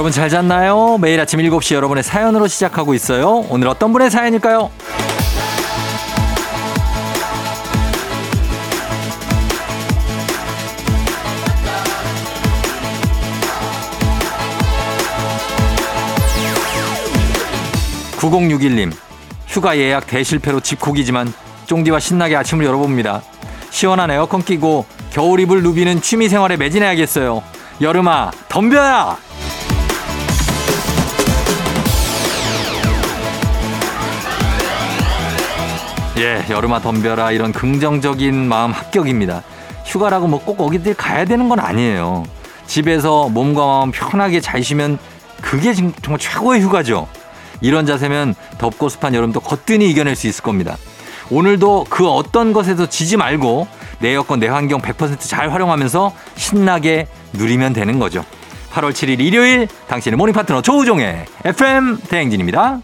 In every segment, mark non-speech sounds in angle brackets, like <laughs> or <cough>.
여러분 잘 잤나요? 매일 아침 7시 여러분의 사연으로 시작하고 있어요. 오늘 어떤 분의 사연일까요? 9061님, 휴가 예약 대실패로 집콕이지만 쫑디와 신나게 아침을 열어봅니다. 시원한 에어컨 끼고 겨울 이불 누비는 취미 생활에 매진해야겠어요. 여름아, 덤벼야! 예, 여름아 덤벼라 이런 긍정적인 마음 합격입니다. 휴가라고 뭐 꼭 어디들 가야 되는 건 아니에요. 집에서 몸과 마음 편하게 잘 쉬면 그게 정말 최고의 휴가죠. 이런 자세면 덥고 습한 여름도 거뜬히 이겨낼 수 있을 겁니다. 오늘도 그 어떤 것에도 지지 말고 내 여건 내 환경 100%잘 활용하면서 신나게 누리면 되는 거죠. 8월 7일 일요일 당신의 morning 파트너 조우종의 FM 대행진입니다.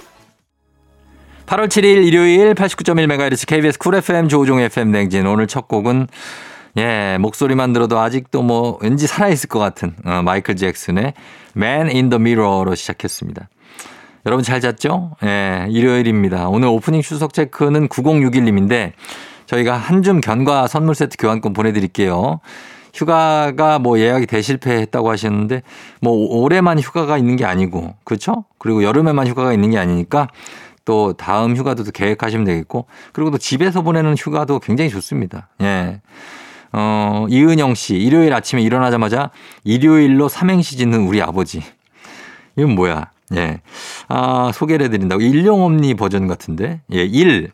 8월 7일 일요일 89.1MHz KBS 쿨 FM 조우종의 FM 대행진 오늘 첫 곡은 예, 목소리만 들어도 아직도 뭐 왠지 살아있을 것 같은 어, 마이클 잭슨의 Man in the Mirror로 시작했습니다. 여러분 잘 잤죠? 예, 일요일입니다. 오늘 오프닝 출석 체크는 9061님인데 저희가 한줌 견과 선물 세트 교환권 보내드릴게요. 휴가가 뭐 예약이 대실패했다고 하셨는데 뭐 올해만 휴가가 있는 게 아니고 그렇죠? 그리고 여름에만 휴가가 있는 게 아니니까 또 다음 휴가도 계획하시면 되겠고 그리고 또 집에서 보내는 휴가도 굉장히 좋습니다. 예. 어, 이은영 씨, 일요일 아침에 일어나자마자 일요일로 삼행시 짓는 우리 아버지. 이건 뭐야? 예. 아, 소개를 해드린다고. 일용엄니 버전 같은데. 예, 일.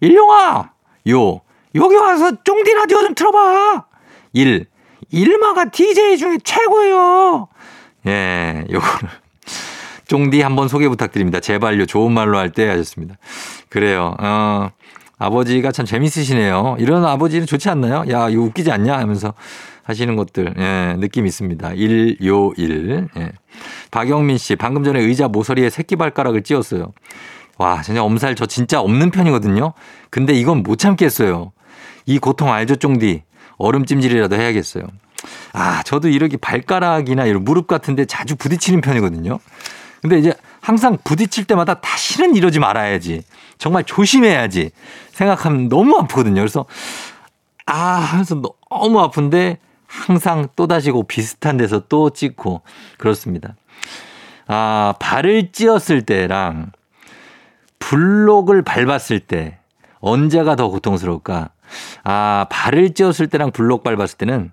일용아! 요. 여기 와서 쫑디 라디오 좀 틀어봐! 일. 일마가 DJ 중에 최고예요! 예, 요거를. 쫑디 한번 소개 부탁드립니다. 제발요. 좋은 말로 할 때 하셨습니다. 그래요. 어, 아버지가 참 재밌으시네요. 이런 아버지는 좋지 않나요? 야, 이거 웃기지 않냐? 하면서 하시는 것들, 예, 느낌 있습니다. 일, 요, 일. 예. 박영민 씨, 방금 전에 의자 모서리에 새끼 발가락을 찧었어요. 와, 진짜 엄살 저 진짜 없는 편이거든요. 근데 이건 못 참겠어요. 이 고통 알죠, 쫑디? 얼음찜질이라도 해야겠어요. 아, 저도 이렇게 발가락이나 이런 무릎 같은데 자주 부딪히는 편이거든요. 근데 이제 항상 부딪힐 때마다 다시는 이러지 말아야지. 정말 조심해야지. 생각하면 너무 아프거든요. 그래서 아, 하면서 너무 아픈데 항상 또 다시고 비슷한 데서 또 찍고 그렇습니다. 아, 발을 찧었을 때랑 블록을 밟았을 때 언제가 더 고통스러울까? 아, 발을 찧었을 때랑 블록 밟았을 때는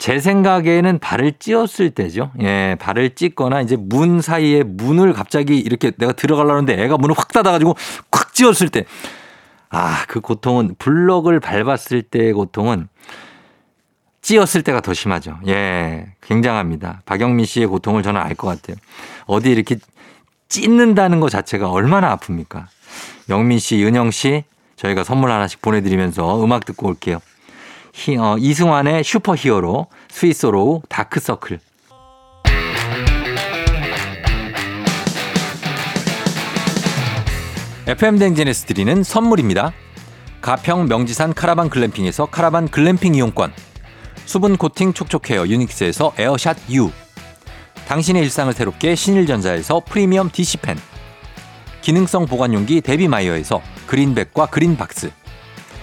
제 생각에는 발을 찧었을 때죠. 예, 발을 찧거나 이제 문 사이에 문을 갑자기 이렇게 내가 들어가려는데 애가 문을 확 닫아가지고 콱 찧었을 때. 아, 그 고통은 블럭을 밟았을 때의 고통은 찧었을 때가 더 심하죠. 예, 굉장합니다. 박영민 씨의 고통을 저는 알 것 같아요. 어디 이렇게 찢는다는 것 자체가 얼마나 아픕니까? 영민 씨, 은영 씨, 저희가 선물 하나씩 보내드리면서 음악 듣고 올게요. 히, 어, 이승환의 Super Hero, 스윗소로우, 다크서클. FM 대행진에서 드리는 선물입니다. 가평 명지산 카라반 glamping에서 카라반 글램핑 이용권. 수분 코팅 촉촉 헤어 유닉스에서 에어샷 U. 당신의 일상을 새롭게 신일전자에서 프리미엄 DC팬. 기능성 보관용기 데비마이어에서 그린백과 그린박스.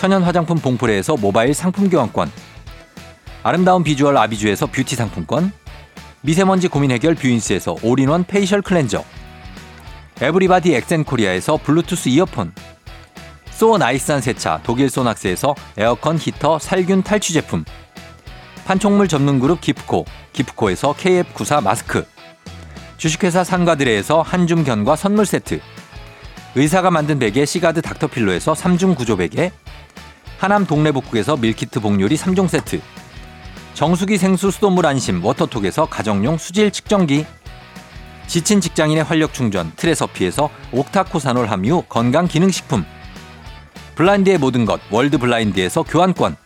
천연 화장품 봉프레에서 모바일 상품 교환권. 아름다운 비주얼 아비주에서 뷰티 상품권. 미세먼지 고민 해결 뷰인스에서 all-in-one facial cleanser. everybody 엑센코리아에서 블루투스 이어폰. so nice한 세차 독일 소낙스에서 에어컨 히터 살균 탈취 제품. 판촉물 전문 그룹 기프코, 기프코에서 KF94 마스크. 주식회사 산과드레에서 한줌 견과 선물 세트. 의사가 만든 베개 시가드 닥터필로에서 3중 구조 베개. 하남 동래북국에서 밀키트 복요리 3종 세트. 정수기 생수 수돗물 안심 워터톡에서 가정용 수질 측정기. 지친 직장인의 활력 충전 트레서피에서 옥타코사놀 함유 건강 기능식품 블라인드의 모든 것 월드 블라인드에서 교환권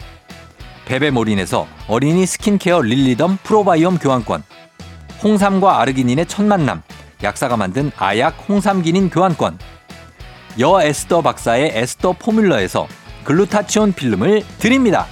베베몰인에서 어린이 스킨케어 릴리덤 프로바이옴 교환권 홍삼과 아르기닌의 첫 만남 약사가 만든 아약 홍삼기닌 교환권 여 에스더 박사의 에스더 포뮬러에서 글루타치온 필름을 드립니다.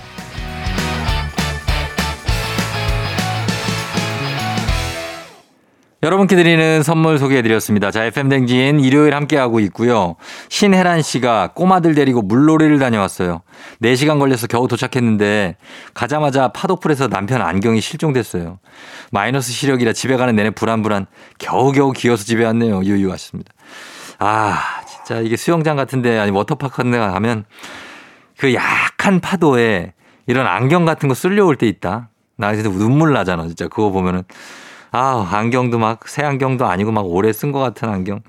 여러분께 드리는 선물 소개해드렸습니다. 자, FM댕진 일요일 함께하고 있고요. 신혜란 씨가 꼬마들 데리고 물놀이를 다녀왔어요. 4시간 걸려서 겨우 도착했는데 가자마자 파도풀에서 남편 안경이 실종됐어요. 마이너스 시력이라 집에 가는 내내 불안불안 겨우겨우 기어서 집에 왔네요. 유유하셨습니다. 아, 진짜 이게 수영장 같은데 아니 워터파크 같은 데 가면 그 약한 파도에 이런 안경 같은 거 쓸려올 때 있다. 나 진짜 눈물 나잖아. 진짜 그거 보면은 아, 안경도 막 새 안경도 아니고 막 오래 쓴 것 같은 안경.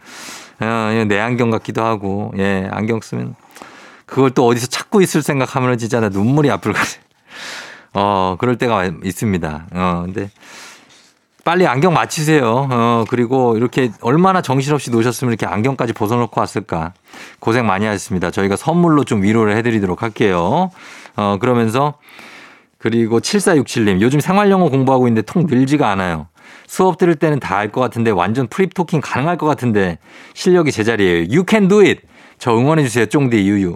어, 내 안경 같기도 하고, 예, 안경 쓰면 그걸 또 어디서 찾고 있을 생각하면 진짜 나 눈물이 앞을 가지. 어, 그럴 때가 있습니다. 어, 근데 빨리 안경 맞히세요. 어, 그리고 이렇게 얼마나 정신없이 노셨으면 이렇게 안경까지 벗어놓고 왔을까. 고생 많이 하셨습니다. 저희가 선물로 좀 위로를 해드리도록 할게요. 어, 그러면서 그리고 7467님, 요즘 생활영어 공부하고 있는데 통 늘지가 않아요. 수업 들을 때는 다 알 것 같은데 완전 프립 토킹 가능할 것 같은데 실력이 제자리예요. You can do it. 저 응원해 주세요. 쫑디 유유.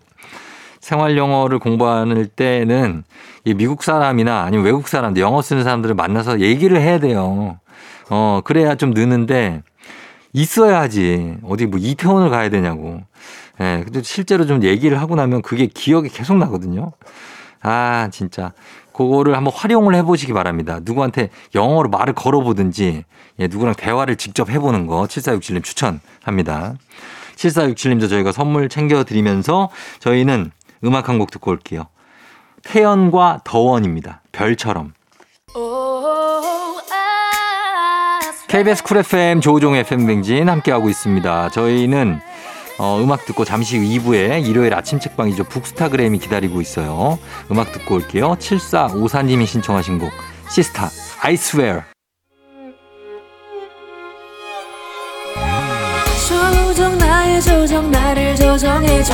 생활 영어를 공부하는 때는 이 미국 사람이나 아니면 외국 사람들 영어 쓰는 사람들을 만나서 얘기를 해야 돼요. 어, 그래야 좀 느는데 있어야 하지. 어디 뭐 이태원을 가야 되냐고. 예, 네, 근데 실제로 좀 얘기를 하고 나면 그게 기억이 계속 나거든요. 아, 진짜. 그거를 한번 활용을 해보시기 바랍니다. 누구한테 영어로 말을 걸어보든지, 예, 누구랑 대화를 직접 해보는 거 7467님 추천합니다. 7467님도 저희가 선물 챙겨드리면서 저희는 음악 한 곡 듣고 올게요. 태연과 더원입니다. 별처럼. KBS 쿨 FM 조우종 FM 뱅진 함께하고 있습니다. 저희는 어, 음악 듣고 잠시 후 2부에 일요일 아침 책방이죠. 북스타그램이 기다리고 있어요. 음악 듣고 올게요. 7454님이 신청하신 곡 시스타 I swear. 조정 나의 조정 나를 조정해줘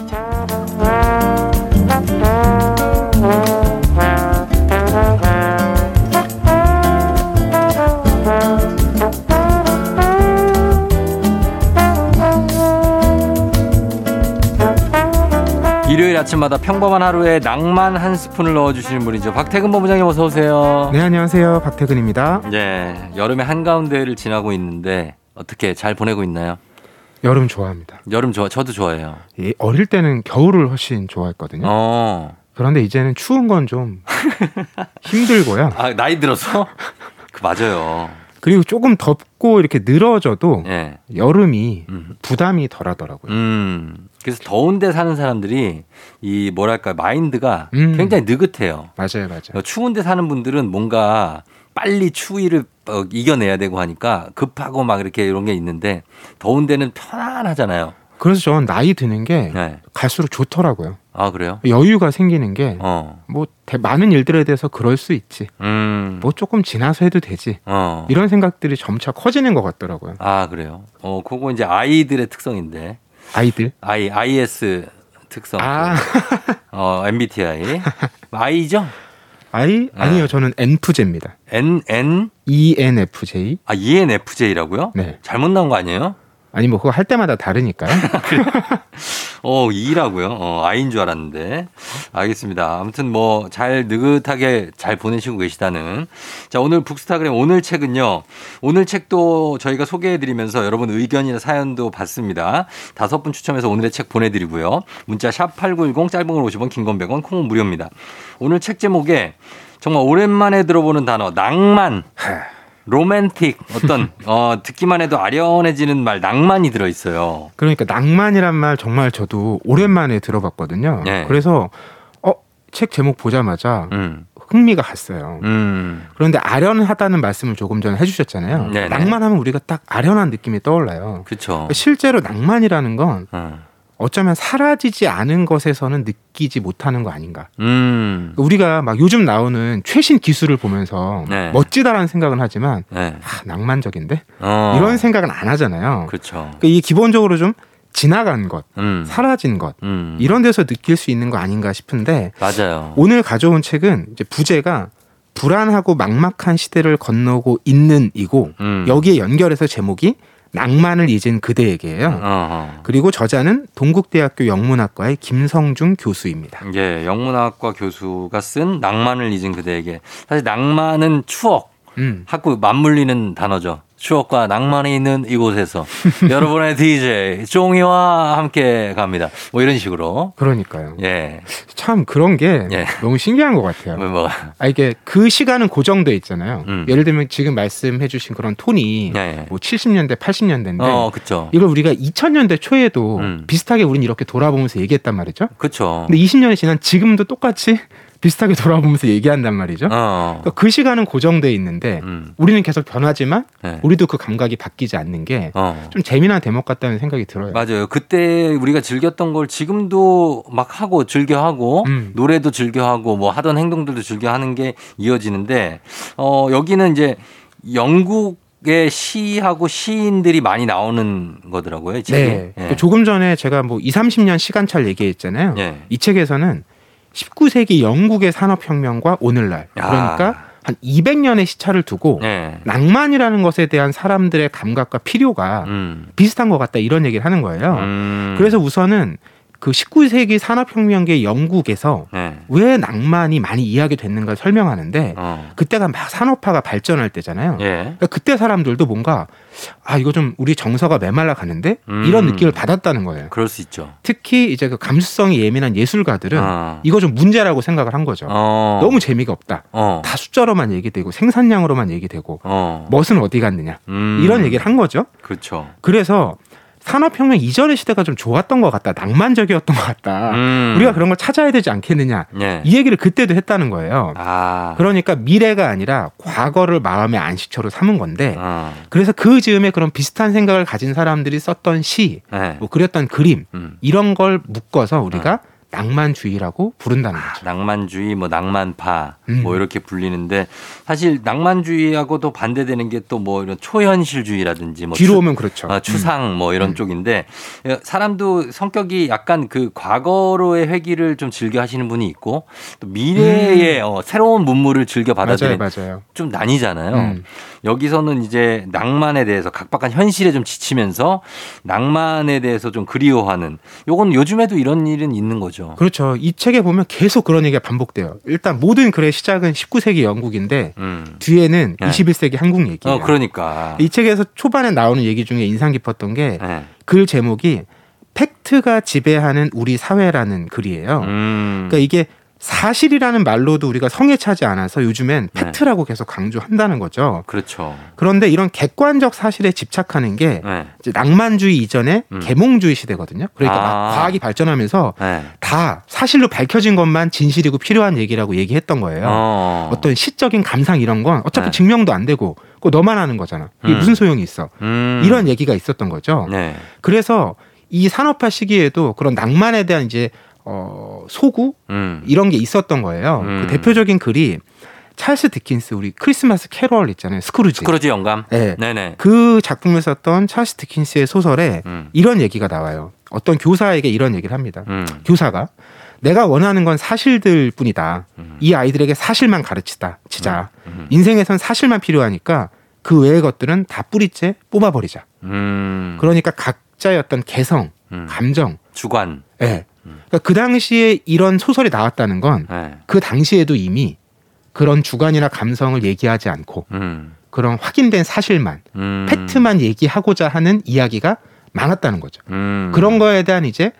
아침마다 평범한 하루에 낭만 한 스푼을 넣어주시는 분이죠. 박태근 본부장님 어서 오세요. 네 안녕하세요. 박태근입니다. 네 여름의 한 가운데를 지나고 있는데 어떻게 잘 보내고 있나요? 여름 좋아합니다. 여름 좋아 저도 좋아해요. 예, 어릴 때는 겨울을 훨씬 좋아했거든요. 어. 그런데 이제는 추운 건 좀 <laughs> 힘들고요. 아 나이 들어서 그 맞아요. 그리고 조금 덥고 이렇게 늘어져도 네. 여름이 음. 부담이 덜하더라고요. 음. 그래서 더운데 사는 사람들이 이 뭐랄까 마인드가 음. 굉장히 느긋해요. 맞아요, 맞아요. 추운데 사는 분들은 뭔가 빨리 추위를 어, 이겨내야 되고 하니까 급하고 막 이렇게 이런 게 있는데 더운 데는 편안하잖아요. 그래서 저는 나이 드는 게 네. 갈수록 좋더라고요. 아 그래요? 여유가 생기는 게뭐 어. 많은 일들에 대해서 그럴 수 있지. 음. 뭐 조금 지나서 해도 되지. 어. 이런 생각들이 점차 커지는 것 같더라고요. 아 그래요? 어 그거 이제 아이들의 특성인데. 아이들? I, IS 특성. 아. 어, MBTI. I죠? I? 아니요, 저는 NFJ입니다. N, N? ENFJ. 아, ENFJ라고요? 네. 잘못 나온 거 아니에요? 아니 뭐 그거 할 때마다 다르니까요. <laughs> 어, 이라고요? 어, 아인 줄 알았는데. 알겠습니다. 아무튼 뭐 잘 느긋하게 잘 보내시고 계시다는. 자, 오늘 북스타그램 오늘 책은요. 오늘 책도 저희가 소개해 드리면서 여러분 의견이나 사연도 받습니다. 다섯 분 추첨해서 오늘의 책 보내 드리고요. 문자 샵8910 짧은 걸 50원 긴 건 100원 콩은 무료입니다. 오늘 책 제목에 정말 오랜만에 들어보는 단어 낭만. 로맨틱 어떤 <laughs> 어 듣기만 해도 아련해지는 말 낭만이 들어 있어요. 그러니까 낭만이란 말 정말 저도 오랜만에 들어봤거든요. 네. 그래서 어책 제목 보자마자 음. 흥미가 갔어요. 음. 그런데 아련하다는 말씀을 조금 전에 해주셨잖아요. 네네. 낭만하면 우리가 딱 아련한 느낌이 떠올라요. 그렇죠. 실제로 낭만이라는 건 음. 어쩌면 사라지지 않은 것에서는 느끼지 못하는 거 아닌가. 음. 우리가 막 요즘 나오는 최신 기술을 보면서 네. 멋지다라는 생각은 하지만 네. 아, 낭만적인데 어. 이런 생각은 안 하잖아요. 그렇죠. 그러니까 이 기본적으로 좀 지나간 것, 음. 사라진 것 음. 이런 데서 느낄 수 있는 거 아닌가 싶은데 맞아요. 오늘 가져온 책은 이제 부제가 불안하고 막막한 시대를 건너고 있는 이고 음. 여기에 연결해서 제목이 낭만을 잊은 그대에게요. 어허. 그리고 저자는 동국대학교 영문학과의 김성중 교수입니다. 예, 영문학과 교수가 쓴 낭만을 잊은 그대에게. 사실 낭만은 추억, 음. 하고 맞물리는 단어죠. 추억과 낭만이 있는 이곳에서 <laughs> 여러분의 DJ 종이와 함께 갑니다. 뭐 이런 식으로. 그러니까요. 예. 참 그런 게 예. 너무 신기한 것 같아요. 뭐, 뭐. 아 이게 그 시간은 고정돼 있잖아요. 음. 예를 들면 지금 말씀해주신 그런 톤이 예, 예. 뭐 70년대, 80년대인데. 어, 그렇죠. 이걸 우리가 2000년대 초에도 음. 비슷하게 우리는 이렇게 돌아보면서 얘기했단 말이죠. 그렇죠. 근데 20년이 지난 지금도 똑같이 비슷하게 돌아보면서 얘기한단 말이죠. 어. 그러니까 그 시간은 고정돼 있는데 음. 우리는 계속 변하지만 네. 우리도 그 감각이 바뀌지 않는 게좀 어. 재미난 대목 같다는 생각이 들어요. 맞아요. 그때 우리가 즐겼던 걸 지금도 막 하고 즐겨 하고 음. 노래도 즐겨 하고 뭐 하던 행동들도 즐겨 하는 게 이어지는데 어 여기는 이제 영국 의 시하고 시인들이 많이 나오는 거더라고요. 네. 네. 조금 전에 제가 뭐 2, 30년 시간차를 얘기했잖아요. 네. 이 책에서는 19세기 영국의 산업혁명과 오늘날 그러니까 한 200년의 시차를 두고 네. 낭만이라는 것에 대한 사람들의 감각과 필요가 음. 비슷한 것 같다 이런 얘기를 하는 거예요. 음. 그래서 우선은 그 19세기 산업혁명계 영국에서 네. 왜 낭만이 많이 이야기 됐는가 설명하는데 어. 그때가 막 산업화가 발전할 때잖아요. 예. 그러니까 그때 사람들도 뭔가 아 이거 좀 우리 정서가 메말라 가는데 음. 이런 느낌을 받았다는 거예요. 그럴 수 있죠. 특히 이제 그 감수성이 예민한 예술가들은 어. 이거 좀 문제라고 생각을 한 거죠. 어. 너무 재미가 없다. 어. 다 숫자로만 얘기되고 생산량으로만 얘기되고 어. 멋은 어디 갔느냐 음. 이런 얘기를 한 거죠. 그렇죠. 그래서 산업혁명 이전의 시대가 좀 좋았던 것 같다. 낭만적이었던 것 같다. 음. 우리가 그런 걸 찾아야 되지 않겠느냐. 네. 이 얘기를 그때도 했다는 거예요. 아. 그러니까 미래가 아니라 과거를 마음의 안식처로 삼은 건데 아. 그래서 그 즈음에 그런 비슷한 생각을 가진 사람들이 썼던 시, 네. 뭐 그렸던 그림 음. 이런 걸 묶어서 우리가 음. 낭만주의라고 부른다는 아, 거죠. 낭만주의, 뭐 낭만파, 음. 뭐 이렇게 불리는데 사실 낭만주의하고도 반대되는 게 또 뭐 이런 초현실주의라든지 뭐 뒤로 추, 오면 그렇죠. 아, 추상 음. 뭐 이런 음. 쪽인데 사람도 성격이 약간 그 과거로의 회기를 좀 즐겨 하시는 분이 있고 또 미래의 음. 어, 새로운 문물을 즐겨 받아들이는 맞아요, 맞아요. 좀 나뉘잖아요. 음. 여기서는 이제 낭만에 대해서 각박한 현실에 좀 지치면서 낭만에 대해서 좀 그리워하는 요건 요즘에도 이런 일은 있는 거죠. 그렇죠. 이 책에 보면 계속 그런 얘기가 반복돼요. 일단 모든 글의 시작은 19세기 영국인데 음. 뒤에는 네. 21세기 한국 얘기예요. 어, 그러니까. 이 책에서 초반에 나오는 얘기 중에 인상 깊었던 게글 네. 제목이 팩트가 지배하는 우리 사회라는 글이에요. 음. 그러니까 이게 사실이라는 말로도 우리가 성에 차지 않아서 요즘엔 네. 팩트라고 계속 강조한다는 거죠. 그렇죠. 그런데 이런 객관적 사실에 집착하는 게 네. 낭만주의 이전에 음. 계몽주의 시대거든요. 그러니까 아. 막 과학이 발전하면서 네. 다 사실로 밝혀진 것만 진실이고 필요한 얘기라고 얘기했던 거예요. 어. 떤 시적인 감상 이런 건 어차피 네. 증명도 안 되고 그 너만 하는 거잖아. 이게 음. 무슨 소용이 있어. 음. 이런 얘기가 있었던 거죠. 네. 그래서 이 산업화 시기에도 그런 낭만에 대한 이제 어, 소구 음. 이런 게 있었던 거예요. 음. 그 대표적인 글이 찰스 디킨스 우리 크리스마스 캐롤 있잖아요. 스크루지. 스크루지 영감. 네. 네네. 그 작품을 썼던 찰스 디킨스의 소설에 음. 이런 얘기가 나와요. 어떤 교사에게 이런 얘기를 합니다. 음. 교사가 내가 원하는 건 사실들 뿐이다. 음. 이 아이들에게 사실만 가르치다. 치자. 음. 인생에선 사실만 필요하니까 그 외의 것들은 다 뿌리째 뽑아버리자. 음. 그러니까 각자의 어떤 개성, 음. 감정, 주관. 예. 네. 그러니까 그 당시에 이런 소설이 나왔다는 건그 네. 당시에도 이미 그런 주관이나 감성을 얘기하지 않고 음. 그런 확인된 사실만, 음. 팩트만 얘기하고자 하는 이야기가 많았다는 거죠. 음. 그런 거에 대한 이제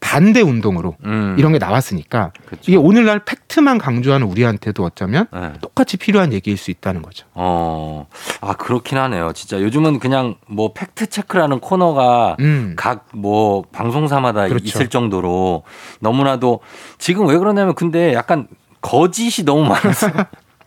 반대 운동으로 음. 이런 게 나왔으니까 그쵸. 이게 오늘날 팩트만 강조하는 우리한테도 어쩌면 네. 똑같이 필요한 얘기일 수 있다는 거죠. 어, 아 그렇긴 하네요. 진짜 요즘은 그냥 뭐 팩트 체크라는 코너가 음. 각뭐 방송사마다 그렇죠. 있을 정도로 너무나도 지금 왜 그러냐면 근데 약간 거짓이 너무 많았어.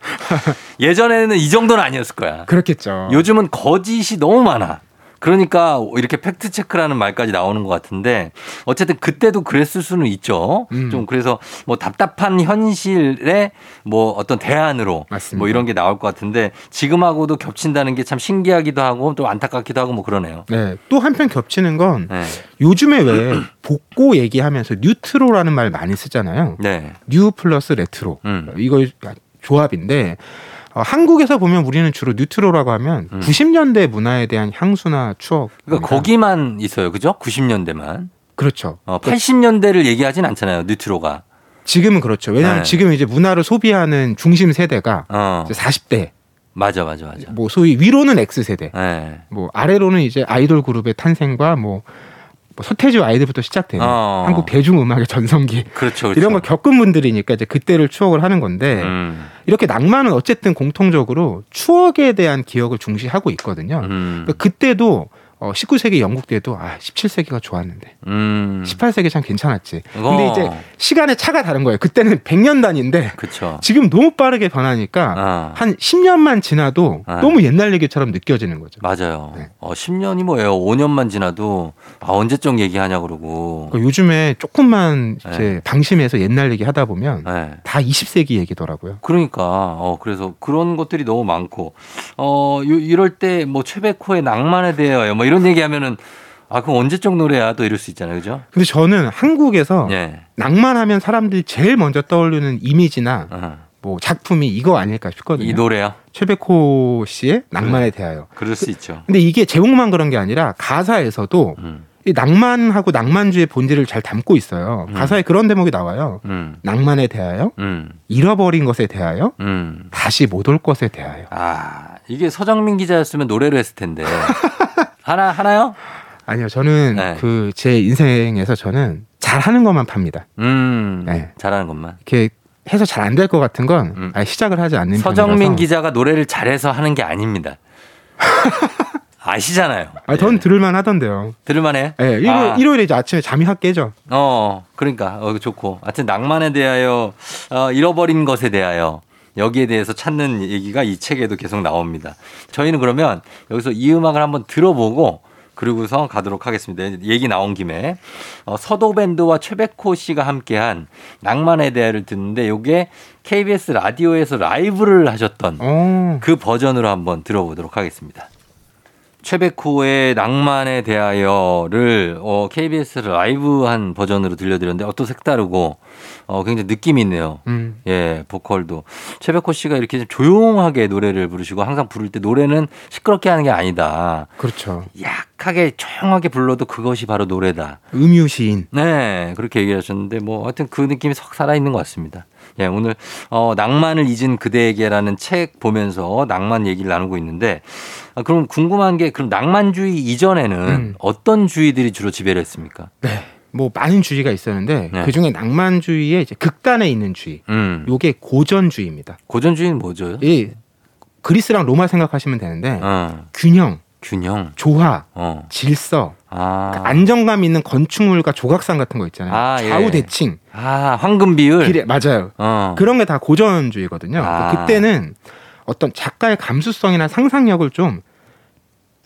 <laughs> 예전에는 이 정도는 아니었을 거야. 그렇겠죠. 요즘은 거짓이 너무 많아. 그러니까 이렇게 팩트 체크라는 말까지 나오는 것 같은데 어쨌든 그때도 그랬을 수는 있죠. 음. 좀 그래서 뭐 답답한 현실에 뭐 어떤 대안으로 맞습니다. 뭐 이런 게 나올 것 같은데 지금하고도 겹친다는 게 참 신기하기도 하고 또 안타깝기도 하고 뭐 그러네요. 네. 또 한편 겹치는 건 네. 요즘에 왜 <clears throat> 복고 얘기하면서 뉴트로라는 말 많이 쓰잖아요. 네. new plus retro. 음. 이거 조합인데 어, 한국에서 보면 우리는 주로 뉴트로라고 하면 음. 90년대 문화에 대한 향수나 추억. 그러니까 거기만 있어요, 그죠? 90년대만. 그렇죠. 어, 80년대를 얘기하진 않잖아요, 뉴트로가. 지금은 그렇죠. 왜냐하면 네. 지금 이제 문화를 소비하는 중심 세대가 어. 40대. 맞아, 맞아, 맞아. 뭐 소위 위로는 X 세대, 네. 뭐 아래로는 이제 아이돌 그룹의 탄생과 뭐 뭐 서태지 아이들부터 시작되는 어. 한국 대중음악의 전성기 그렇죠, 그렇죠. 이런 걸 겪은 분들이니까 이제 그때를 추억을 하는 건데 음. 이렇게 낭만은 어쨌든 공통적으로 추억에 대한 기억을 중시하고 있거든요. 음. 그러니까 그때도 어, 19세기 영국 때도 아 17세기가 좋았는데 음. 18세기 참 괜찮았지. 근데 어. 이제 시간의 차가 다른 거예요. 그때는 100년 단인데 그쵸. 지금 너무 빠르게 변하니까 아. 한 10년만 지나도 아. 너무 옛날 얘기처럼 느껴지는 거죠. 맞아요. 네. 어, 10년이 뭐예요? 5년만 지나도 아, 언제적 얘기하냐 그러고. 그러니까 요즘에 조금만 이제 네. 방심해서 옛날 얘기 하다 보면 네. 다 20세기 얘기더라고요. 그러니까 어 그래서 그런 것들이 너무 많고 어 요, 이럴 때 뭐 최백호의 낭만에 대하여 뭐 이런 얘기하면은 아, 그럼 언제적 노래야? 또 이럴 수 있잖아요. 그죠? 근데 저는 한국에서 예. 낭만하면 사람들이 제일 먼저 떠올리는 이미지나 어허. 뭐 작품이 이거 아닐까 싶거든요. 이 노래요? 최백호 씨의 낭만에 대하여. 그럴 수 있죠. 근데 이게 제목만 그런 게 아니라 가사에서도 음. 이 낭만하고 낭만주의 본질을 잘 담고 있어요. 음. 가사에 그런 대목이 나와요. 음. 낭만에 대하여, 음. 잃어버린 것에 대하여, 음. 다시 못 올 것에 대하여. 아 이게 서정민 기자였으면 노래를 했을 텐데 <laughs> 하나 하나요? 아니요, 저는 네. 그제 인생에서 저는 잘하는 것만 팝니다. 음, 네. 잘하는 것만. 이렇게 해서 잘 안 될 것 같은 건 음. 아예 시작을 하지 않는 서정민 편이라서. 기자가 노래를 잘해서 하는 게 아닙니다. <laughs> 아시잖아요. 아, 전 네. 들을만 하던데요. 들을만해? 네, 일요일, 아. 일요일에 이제 아침에 잠이 확 깨죠. 어, 그러니까 어, 좋고. 하여튼 낭만에 대하여 어, 잃어버린 것에 대하여 여기에 대해서 찾는 얘기가 이 책에도 계속 나옵니다. 저희는 그러면 여기서 이 음악을 한번 들어보고 그리고서 가도록 하겠습니다. 얘기 나온 김에 어, 서도밴드와 최백호 씨가 함께한 낭만의 대화를 듣는데 이게 KBS 라디오에서 라이브를 하셨던 오. 그 버전으로 한번 들어보도록 하겠습니다. 최백호의 낭만에 대하여를 어, KBS 라이브한 버전으로 들려드렸는데 어 또 색다르고 어, 굉장히 느낌이 있네요. 음. 예, 보컬도. 최백호 씨가 이렇게 좀 조용하게 노래를 부르시고 항상 부를 때 노래는 시끄럽게 하는 게 아니다. 그렇죠. 약하게 조용하게 불러도 그것이 바로 노래다. 음유시인. 네, 그렇게 얘기하셨는데 뭐 하여튼 그 느낌이 석 살아있는 것 같습니다. 예, 오늘 어, 낭만을 잊은 그대에게라는 책 보면서 낭만 얘기를 나누고 있는데 아, 그럼 궁금한 게 그럼 낭만주의 이전에는 음. 어떤 주의들이 주로 지배를 했습니까? 네. 뭐 많은 주의가 있었는데 네. 그 중에 낭만주의의 이제 극단에 있는 주의. 음. 요게 고전주의입니다. 고전주의는 뭐죠? 예. 그리스랑 로마 생각하시면 되는데 어. 균형, 균형, 조화, 어. 질서, 아. 그러니까 안정감 있는 건축물과 조각상 같은 거 있잖아요. 아, 좌우 예. 대칭. 아, 황금 비율. 맞아요. 어. 그런 게 다 고전주의거든요. 아. 그때는 어떤 작가의 감수성이나 상상력을 좀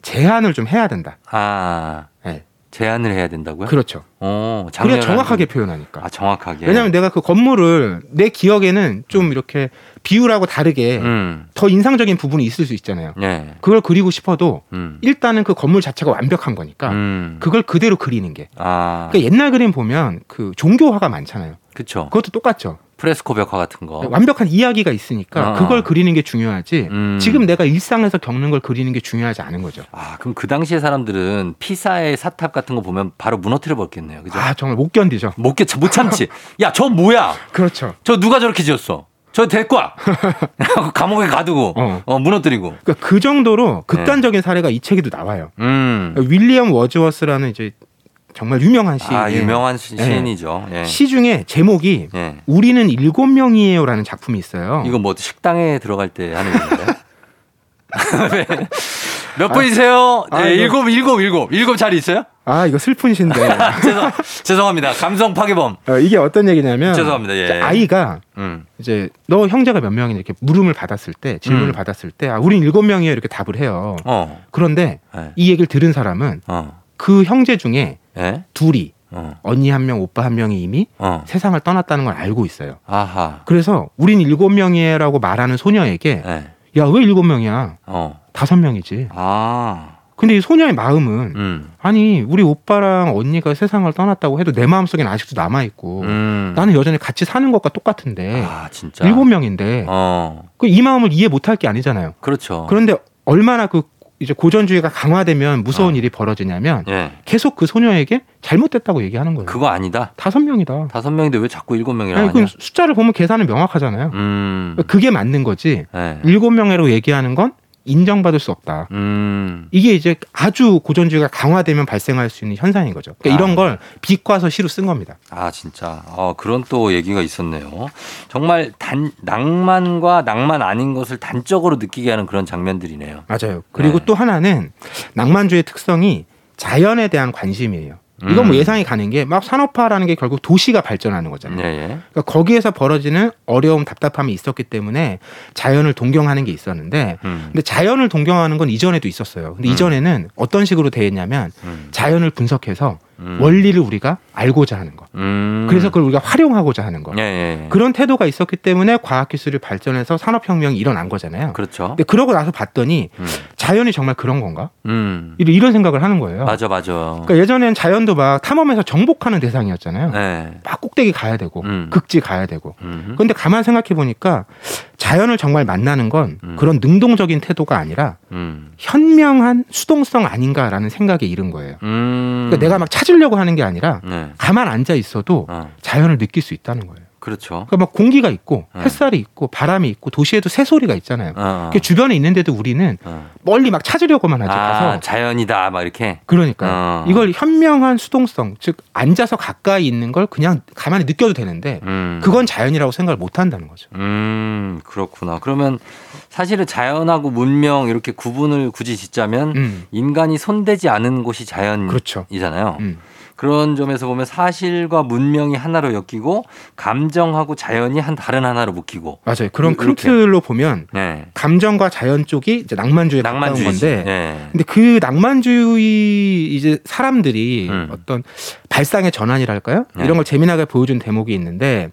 제한을 좀 해야 된다. 아. 네. 제한을 해야 된다고요? 그렇죠. 어, 그래야 정확하게 표현하니까. 아, 정확하게. 왜냐하면 내가 그 건물을 내 기억에는 좀 이렇게 비율하고 다르게 음. 더 인상적인 부분이 있을 수 있잖아요. 네. 그걸 그리고 싶어도 음. 일단은 그 건물 자체가 완벽한 거니까 음. 그걸 그대로 그리는 게. 아. 그러니까 옛날 그림 보면 그 종교화가 많잖아요. 그렇죠. 그것도 똑같죠. 프레스코 벽화 같은 거. 완벽한 이야기가 있으니까 어. 그걸 그리는 게 중요하지. 음. 지금 내가 일상에서 겪는 걸 그리는 게 중요하지 않은 거죠. 아, 그럼 그 당시에 사람들은 피사의 사탑 같은 거 보면 바로 무너뜨려 버렸겠네요. 그죠? 아, 정말 못 견디죠. 못, 견, 못 참지. 야, 저 뭐야? 그렇죠. 저 누가 저렇게 지었어? 저 와. <laughs> 감옥에 가두고 어. 어 무너뜨리고. 그러니까 그 정도로 극단적인 네. 사례가 이 책에도 나와요. 음. 윌리엄 워즈워스라는 이제 정말 유명한 시. 아, 유명한 시, 네. 인이죠 예. 시 중에 제목이 예. 우리는 일곱 명이에요라는 작품이 있어요. 이거 뭐 식당에 들어갈 때 하는 건데. <laughs> 몇 분이세요? 아, 네, 일곱, 일곱, 일곱. 일곱 자리 있어요? 아, 이거 슬픈 시인데. <laughs> 죄송, 죄송합니다. 감성 파괴범. 어, 이게 어떤 얘기냐면. 죄송합니다. 예. 아이가, 음. 이제, 너 형제가 몇 명이냐 이렇게 물음을 받았을 때, 질문을 음. 받았을 때, 아, 우린 일곱 명이에요. 이렇게 답을 해요. 어. 그런데 네. 이 얘기를 들은 사람은 어. 그 형제 중에 네? 둘이 어. 언니 한 명, 오빠 한 명이 이미 어. 세상을 떠났다는 걸 알고 있어요. 아하. 그래서 우린 일곱 명이에요라고 말하는 소녀에게 네. 야왜 일곱 명이야? 어. 다섯 명이지. 아. 근데 이 소녀의 마음은 음. 아니 우리 오빠랑 언니가 세상을 떠났다고 해도 내 마음속엔 아직도 남아 있고 음. 나는 여전히 같이 사는 것과 똑같은데 아, 진짜? 일곱 명인데 어. 그이 마음을 이해 못할 게 아니잖아요. 그렇죠. 그런데 얼마나 그 이제 고전주의가 강화되면 무서운 어. 일이 벌어지냐면 예. 계속 그 소녀에게 잘못됐다고 얘기하는 거예요. 그거 아니다. 다섯 명이다. 다섯 명인데 왜 자꾸 일곱 명이라고 하냐? 숫자를 보면 계산은 명확하잖아요. 음. 그게 맞는 거지. 예. 일곱 명이라고 얘기하는 건 인정받을 수 없다. 음. 이게 이제 아주 고전주의가 강화되면 발생할 수 있는 현상인 거죠. 그러니까 아. 이런 걸 비과서 시로 쓴 겁니다. 아 진짜. 어, 그런 또 얘기가 있었네요. 정말 단 낭만과 낭만 아닌 것을 단적으로 느끼게 하는 그런 장면들이네요. 맞아요. 그리고 네. 또 하나는 낭만주의 특성이 자연에 대한 관심이에요. 이건 뭐 음. 예상이 가는 게 막 산업화라는 게 결국 도시가 발전하는 거잖아요. 예, 예. 그러니까 거기에서 벌어지는 어려움, 답답함이 있었기 때문에 자연을 동경하는 게 있었는데, 음. 근데 자연을 동경하는 건 이전에도 있었어요. 근데 음. 이전에는 어떤 식으로 되었냐면 음. 자연을 분석해서 음. 원리를 우리가 알고자 하는 것. 음. 그래서 그걸 우리가 활용하고자 하는 것. 예, 예, 예. 그런 태도가 있었기 때문에 과학기술이 발전해서 산업혁명이 일어난 거잖아요. 그렇죠. 근데 그러고 나서 봤더니 음. 자연이 정말 그런 건가? 음. 이런 생각을 하는 거예요. 맞아, 맞아. 그러니까 예전엔 자연도 막 탐험해서 정복하는 대상이었잖아요. 네. 막 꼭대기 가야 되고, 음. 극지 가야 되고. 그런데 가만 생각해 보니까 자연을 정말 만나는 건 음. 그런 능동적인 태도가 아니라 음. 현명한 수동성 아닌가라는 생각에 이른 거예요. 음. 그러니까 내가 막 찾으려고 하는 게 아니라 네. 가만 앉아 있어도 어. 자연을 느낄 수 있다는 거예요. 그렇죠. 그러니까 막 공기가 있고 네. 햇살이 있고 바람이 있고 도시에도 새소리가 있잖아요. 어. 그 주변에 있는데도 우리는 어. 멀리 막 찾으려고만 하죠. 아, 가서 자연이다 막 이렇게. 그러니까 어. 이걸 현명한 수동성, 즉 앉아서 가까이 있는 걸 그냥 가만히 느껴도 되는데 음. 그건 자연이라고 생각을 못 한다는 거죠. 음 그렇구나. 그러면 사실은 자연하고 문명 이렇게 구분을 굳이 짓자면 음. 인간이 손대지 않은 곳이 자연이잖아요. 그렇죠. 음. 그런 점에서 보면 사실과 문명이 하나로 엮이고 감정 하고 자연이 한 다른 하나로 묶이고 맞아요. 그런 큰 틀로 보면 네. 감정과 자연 쪽이 이제 낭만주의에 낭만주의 건데 네. 근데 그 낭만주의 이제 사람들이 음. 어떤 발상의 전환이랄까요? 네. 이런 걸 재미나게 보여준 대목이 있는데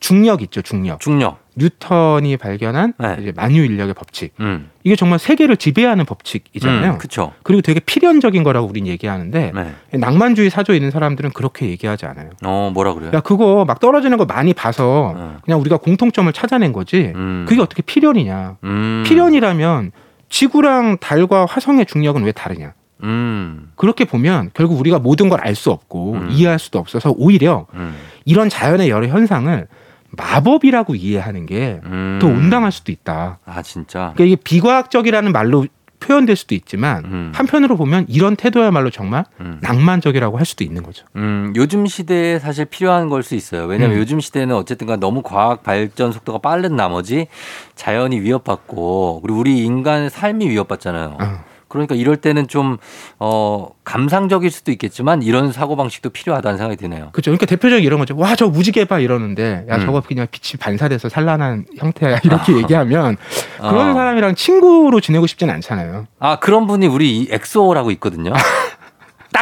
중력 있죠, 중력. 중력. 뉴턴이 발견한 네. 만유 인력의 법칙. 음. 이게 정말 세계를 지배하는 법칙이잖아요. 음, 그렇죠. 그리고 되게 필연적인 거라고 우린 얘기하는데 네. 낭만주의 사조에 있는 사람들은 그렇게 얘기하지 않아요. 어, 뭐라 그래요? 야, 그거 막 떨어지는 거 많이 봐서 네. 그냥 우리가 공통점을 찾아낸 거지. 음. 그게 어떻게 필연이냐? 음. 필연이라면 지구랑 달과 화성의 중력은 왜 다르냐? 음. 그렇게 보면 결국 우리가 모든 걸 알 수 없고 음. 이해할 수도 없어서 오히려 음. 이런 자연의 여러 현상을 마법이라고 이해하는 게더 음. 온당할 수도 있다. 아 진짜. 그러니까 이게 비과학적이라는 말로 표현될 수도 있지만 음. 한편으로 보면 이런 태도야말로 정말 음. 낭만적이라고 할 수도 있는 거죠. 음, 요즘 시대에 사실 필요한 걸 수 있어요. 왜냐하면 음. 요즘 시대는 어쨌든간 너무 과학 발전 속도가 빠른 나머지 자연이 위협받고 그리고 우리 인간의 삶이 위협받잖아요. 어. 그러니까 이럴 때는 좀, 어, 감상적일 수도 있겠지만 이런 사고 방식도 필요하다는 생각이 드네요. 그렇죠. 그러니까 대표적인 이런 거죠. 와, 저 무지개 봐 이러는데 야, 음. 저거 그냥 빛이 반사돼서 산란한 형태야. <laughs> 이렇게 아. 얘기하면 그런 어. 사람이랑 친구로 지내고 싶지는 않잖아요. 아, 그런 분이 우리 엑소라고 있거든요. <laughs>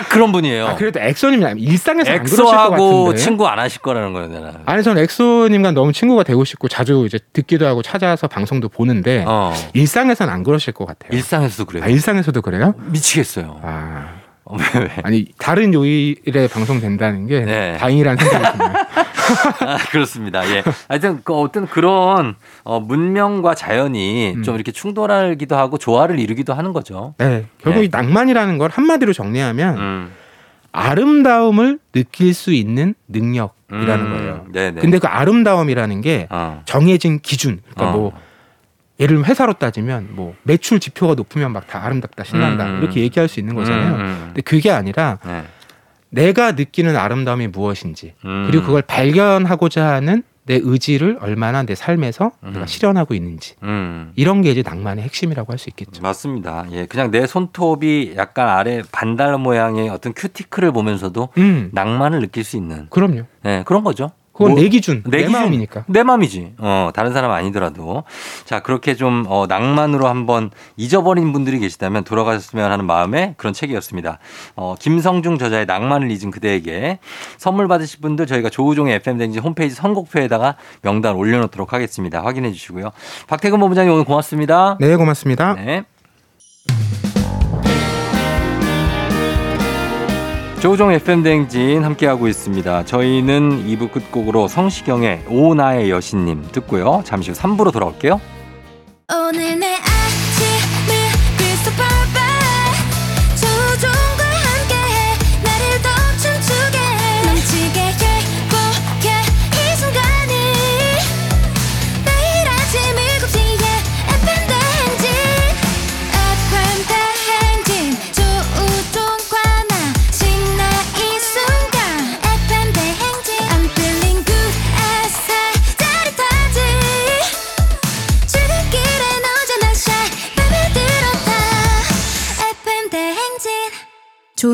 딱 그런 분이에요. 아, 그래도 엑소님 일상에서 엑소하고 친구 안 하실 거라는 거예요, 내가. 아니 저는 엑소님과 너무 친구가 되고 싶고 자주 이제 듣기도 하고 찾아서 방송도 보는데 어. 일상에서는 안 그러실 것 같아요. 일상에서도 그래요. 아, 일상에서도 그래요? 미치겠어요. 아. <laughs> 아니 다른 요일에 방송된다는 게 네. 다행이라는 생각이 듭니다. <laughs> 아, 그렇습니다. 예. 하여튼 그 어떤 그런 어, 문명과 자연이 음. 좀 이렇게 충돌하기도 하고 조화를 이루기도 하는 거죠. 네. 결국 네. 이 낭만이라는 걸 한마디로 정리하면 음. 아름다움을 느낄 수 있는 능력이라는 음. 거예요. 네네. 근데 그 아름다움이라는 게 어. 정해진 기준, 그러니까 어. 뭐 예를 들면 회사로 따지면 뭐 매출 지표가 높으면 막 다 아름답다 신난다 음. 이렇게 얘기할 수 있는 거잖아요. 음, 음. 근데 그게 아니라 네. 내가 느끼는 아름다움이 무엇인지 음. 그리고 그걸 발견하고자 하는 내 의지를 얼마나 내 삶에서 음. 내가 실현하고 있는지 음. 이런 게 이제 낭만의 핵심이라고 할 수 있겠죠. 맞습니다. 예, 그냥 내 손톱이 약간 아래 반달 모양의 어떤 큐티클을 보면서도 음. 낭만을 느낄 수 있는. 그럼요. 예, 그런 거죠. 그건 뭐, 내 기준, 내, 내 기준, 마음이니까. 내 마음이지. 어, 다른 사람 아니더라도. 자, 그렇게 좀 어, 낭만으로 한번 잊어버린 분들이 계시다면 돌아가셨으면 하는 마음에 그런 책이었습니다. 어, 김성중 저자의 낭만을 잊은 그대에게 선물 받으실 분들 저희가 조우종의 FM댕지 홈페이지 선곡표에다가 명단 올려놓도록 하겠습니다. 확인해 주시고요. 박태근 본부장님 오늘 고맙습니다. 네, 고맙습니다. 네. 조종 FM대행진 함께하고 있습니다. 저희는 2부 끝곡으로 성시경의 오나의 여신님 듣고요. 잠시 후 3부로 돌아올게요. 오늘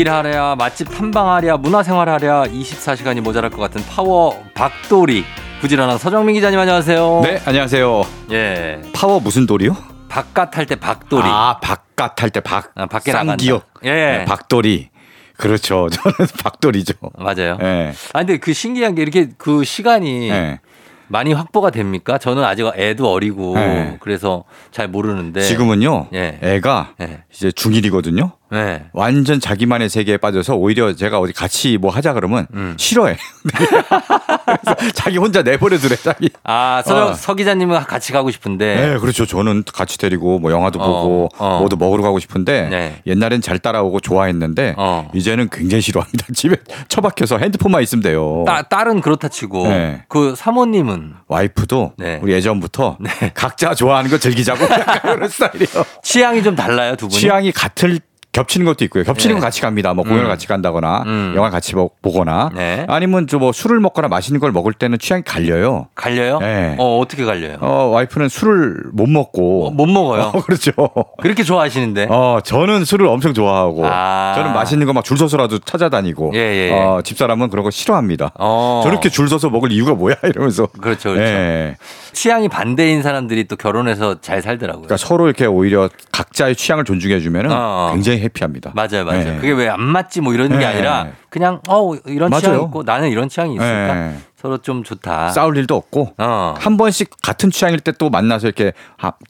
일하랴, 맛집 탐방하랴, 문화생활하랴 24시간이 모자랄 것 같은 파워 밖돌이 부지런한 서정민 기자님 안녕하세요. 네, 안녕하세요. 예. 파워 무슨 돌이요? 바깥 할 때 밖돌이. 아, 바깥 할 때 밖. 아, 밖에 쌍기역. 예. 네, 밖돌이. 그렇죠. <laughs> 저는 밖돌이죠. 맞아요. 예. 아 근데 그 신기한 게 이렇게 그 시간이 예. 많이 확보가 됩니까? 저는 아직 애도 어리고 네. 그래서 잘 모르는데 지금은요. 네. 애가 네. 이제 중1이거든요. 네. 완전 자기만의 세계에 빠져서 오히려 제가 어디 같이 뭐 하자 그러면 음. 싫어해. <laughs> 자기 혼자 내버려 두래 자기. 아, 서, 어. 서 기자님은 같이 가고 싶은데. 네, 그렇죠. 저는 같이 데리고 뭐 영화도 어. 보고 어. 뭐도 먹으러 가고 싶은데 네. 옛날엔 잘 따라오고 좋아했는데 어. 이제는 굉장히 싫어합니다. <laughs> 집에 처박혀서 핸드폰만 있으면 돼요. 따, 딸은 그렇다 치고 네. 그 사모님은 와이프도 네. 우리 예전부터 네. 각자 좋아하는 거 즐기자고 <laughs> 그런 스타일이에요. 취향이 좀 달라요, 두 분이? 취향이 같을 겹치는 것도 있고요. 겹치는 건 네. 같이 갑니다. 뭐 공연을 음. 같이 간다거나 음. 영화 같이 보 거나 네. 아니면 저 뭐 술을 먹거나 맛있는 걸 먹을 때는 취향이 갈려요. 갈려요? 네. 어 어떻게 갈려요? 어 와이프는 술을 못 먹고 어, 못 먹어요. 어, <laughs> 그렇죠. 그렇게 좋아하시는데? 어 저는 술을 엄청 좋아하고 아. 저는 맛있는 거 막 줄 서서라도 찾아다니고 예, 예, 예. 어 집사람은 그런 거 싫어합니다. 어. 저렇게 줄 서서 먹을 이유가 뭐야 <laughs> 이러면서 그렇죠, 그렇죠. 예. 취향이 반대인 사람들이 또 결혼해서 잘 살더라고요. 그러니까 서로 이렇게 오히려 각자의 취향을 존중해 주면은 어. 굉장히 해피합니다. 맞아요, 맞아요. 네. 그게 왜 안 맞지 뭐 이런 네. 게 아니라 그냥 어 이런 맞아요. 취향 있고 나는 이런 취향이 있으니까 네. 서로 좀 좋다. 싸울 일도 없고 어. 한 번씩 같은 취향일 때 또 만나서 이렇게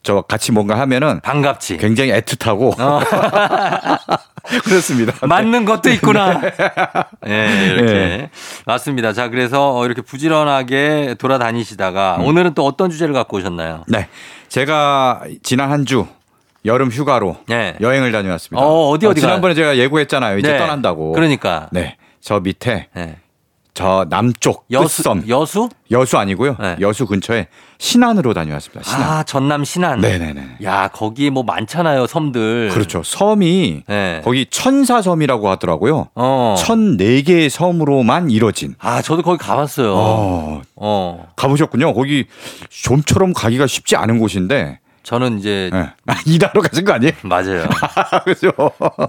저 같이 뭔가 하면은 반갑지. 굉장히 애틋하고 어. <laughs> 그렇습니다. <laughs> 맞는 것도 있구나. 네, 네 이렇게 네. 맞습니다. 자, 그래서 이렇게 부지런하게 돌아다니시다가 음. 오늘은 또 어떤 주제를 갖고 오셨나요? 네, 제가 지난 한 주 여름 휴가로 네. 여행을 다녀왔습니다. 어, 어디 어디 어, 지난번에 제가 예고했잖아요. 이제 네. 떠난다고. 그러니까. 네. 저 밑에 네. 저 남쪽 여수, 끝섬 여수? 여수 아니고요. 네. 여수 근처에 신안으로 다녀왔습니다. 신안. 아 전남 신안. 네 네 네. 야 거기 뭐 많잖아요 섬들. 그렇죠. 섬이 네. 거기 천사섬이라고 하더라고요. 어. 천네 개의 섬으로만 이뤄진. 아 저도 거기 가 봤어요. 어. 어. 가 보셨군요. 거기 좀처럼 가기가 쉽지 않은 곳인데 저는 이제 네. 이다로 가신 거 아니에요? <laughs> 맞아요. <laughs> 그죠.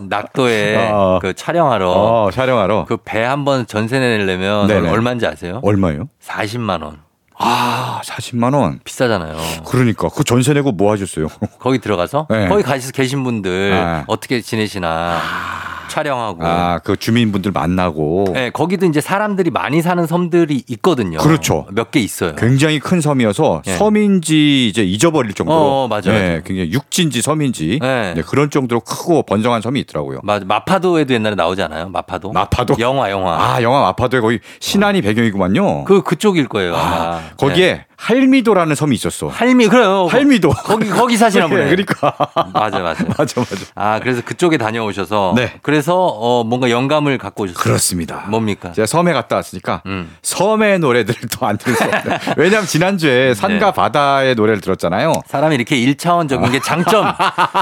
낙도에 어. 그 촬영하러 어, 촬영하러 그 배 한번 전세 내려면. 얼마인지 아세요? 얼마요? 40만 원. 아, 40만 원. 비싸잖아요. 그러니까 그 전세 내고 뭐 하셨어요? <laughs> 거기 들어가서 네. 거기 가서 계신 분들 네. 어떻게 지내시나. 아. 촬영하고. 아, 그 주민분들 만나고. 네, 거기도 이제 사람들이 많이 사는 섬들이 있거든요. 그렇죠. 몇 개 있어요. 굉장히 큰 섬이어서 네. 섬인지 이제 잊어버릴 정도로. 어, 맞아요. 네. 굉장히 육지인지 섬인지 네. 네. 그런 정도로 크고 번성한 섬이 있더라고요. 맞아. 마파도에도 옛날에 나오지 않아요? 마파도. 마파도. 영화, 영화. 아, 영화 마파도에 거기 신안이 어. 배경이구만요. 그 그쪽일 거예요. 아, 거기에 네. 할미도라는 섬이 있었어. 할미 그래요. 할미도. 거기 거기 사시나 <laughs> 보네. 그러니까. 맞아 맞아. <laughs> 맞아 맞아. 아 그래서 그쪽에 다녀오셔서. 네. 그래서 어 뭔가 영감을 갖고 오셨어요. 그렇습니다. 뭡니까? 제가 섬에 갔다 왔으니까 음. 섬의 노래들을 또 안 들을 수 없어요. <laughs> 왜냐하면 지난주에 산과 네. 바다의 노래를 들었잖아요. 사람이 이렇게 일차원적인 게 장점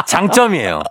장점이에요.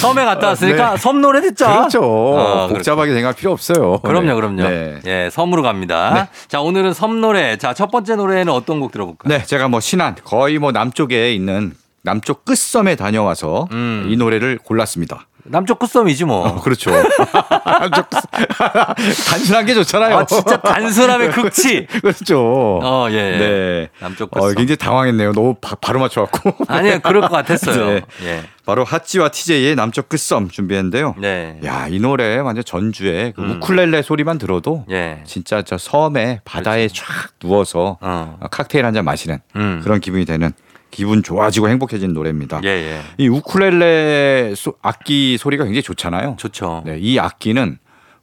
섬에 갔다 왔으니까 네. 섬 노래 듣자. 그렇죠. 어, 복잡하게 생각할 필요 없어요. 그럼요, 네. 그럼요. 네. 예, 섬으로 갑니다. 네. 자 오늘은 섬 노래. 자 첫 번째 노래는 어떤 곡 들어볼까요? 네, 제가 뭐 신안 거의 뭐 남쪽에 있는 남쪽 끝섬에 다녀와서 음. 이 노래를 골랐습니다. 남쪽 끝섬이지 뭐. 어, 그렇죠. <laughs> 남쪽 <laughs> 단순한 게 좋잖아요. 아, 진짜 단순함의 극치. <laughs> 그렇죠. 어, 예. 예. 네. 남쪽 끝섬. 어, 굉장히 당황했네요. 너무 바, 로 맞춰갖고. 아니요, 그럴 것 같았어요. 네. 예. 바로 하찌와 TJ의 남쪽 끝섬 준비했는데요. 네. 야, 이 노래 완전 전주에 그 음. 우쿨렐레 소리만 들어도 예. 진짜 저 섬에 바다에 그렇죠. 쫙 누워서 어. 칵테일 한 잔 마시는 음. 그런 기분이 되는 기분 좋아지고 행복해지는 노래입니다. 예, 예. 이 우쿨렐레 소, 악기 소리가 굉장히 좋잖아요. 좋죠. 네, 이 악기는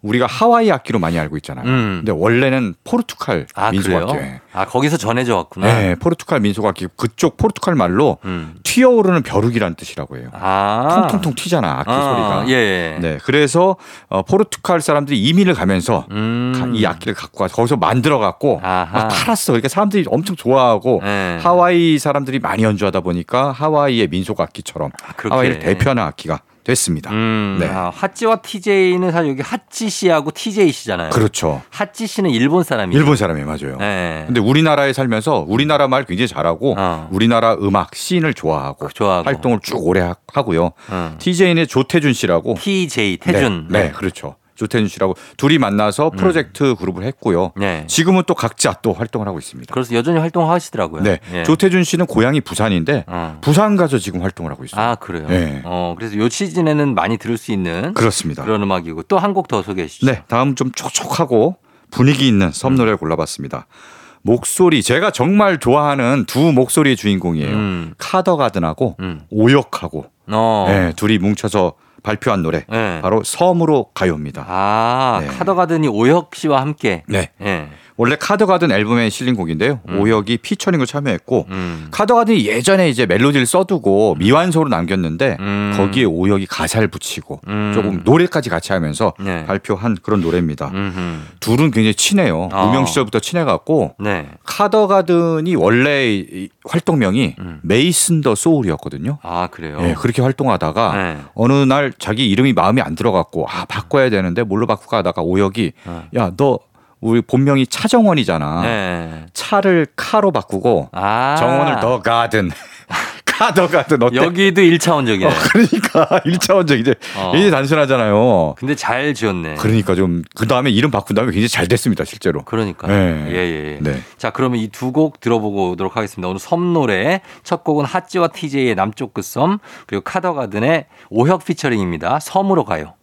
우리가 하와이 악기로 많이 알고 있잖아요. 음. 근데 원래는 포르투갈 아, 민속 악기예요. 아 거기서 전해져 왔구나. 네, 포르투갈 민속 악기 그쪽 포르투갈 말로 음. 튀어오르는 벼룩이란 뜻이라고 해요. 아. 통통통 튀잖아 악기 아, 소리가. 예, 예. 네, 그래서 어, 포르투갈 사람들이 이민을 가면서 음. 이 악기를 갖고 와서 거기서 만들어 갖고 막 팔았어. 그러니까 사람들이 엄청 좋아하고 네. 하와이 사람들이 많이 연주하다 보니까 하와이의 민속 악기처럼 아, 하와이를 대표하는 악기가 됐습니다. 음, 네. 아, 하찌와 TJ는 사실 여기 하찌 씨하고 TJ 씨잖아요. 그렇죠. 하찌 씨는 일본 사람이에요. 일본 사람이 맞아요. 네. 근데 우리나라에 살면서 우리나라 말 굉장히 잘하고 어. 우리나라 음악 씬을 좋아하고, 좋아하고, 활동을 쭉 오래 하고요. 어. TJ는 조태준 씨라고 TJ 태준. 네, 네. 그렇죠. 조태준 씨라고 둘이 만나서 음. 프로젝트 음. 그룹을 했고요. 네. 지금은 또 각자 또 활동을 하고 있습니다. 그래서 여전히 활동하시더라고요. 네. 예. 조태준 씨는 고향이 부산인데 어. 부산 가서 지금 활동을 하고 있어요. 아 그래요. 네. 어 그래서 요 시즌에는 많이 들을 수 있는 그렇습니다. 그런 음악이고 또 한 곡 더 소개해 주시죠. 네. 다음 좀 촉촉하고 분위기 있는 섬 노래를 음. 골라봤습니다. 목소리 제가 정말 좋아하는 두 목소리의 주인공이에요. 음. 카더가든하고 음. 오혁하고 어. 네, 둘이 뭉쳐서 발표한 노래 네. 바로 섬으로 가요입니다. 아 네. 카더가든이 오혁 씨와 함께. 네. 네. 원래 카더가든 앨범에 실린 곡인데요. 음. 오혁이 피처링을 참여했고 음. 카더가든이 예전에 이제 멜로디를 써두고 음. 미완성으로 남겼는데 음. 거기에 오혁이 가사를 붙이고 음. 조금 노래까지 같이 하면서 네. 발표한 그런 노래입니다. 음흠. 둘은 굉장히 친해요. 어. 무명 시절부터 친해갖고 네. 카더가든이 원래 활동명이 음. 메이슨 더 소울이었거든요. 아 그래요? 네, 그렇게 활동하다가 네. 어느 날 자기 이름이 마음에 안 들어갔고 아 바꿔야 되는데 뭘로 바꾸까 하다가 오혁이 어. 야너 우리 본명이 차정원이잖아. 네. 차를 카로 바꾸고 아. 정원을 더 가든. <laughs> 카더 가든 어때? 여기도 1차원적이네. 어, 그러니까 <laughs> 1차원적 이제 어. 굉장히 단순하잖아요. 근데 잘 지었네. 그러니까 좀 그 다음에 이름 바꾼 다음에 굉장히 잘 됐습니다 실제로. 그러니까. 네. 예, 예, 예. 네. 자 그러면 이 두 곡 들어보고 오도록 하겠습니다. 오늘 섬 노래 첫 곡은 하찌와 TJ의 남쪽 끝섬 그리고 카더 가든의 오혁 피처링입니다. 섬으로 가요.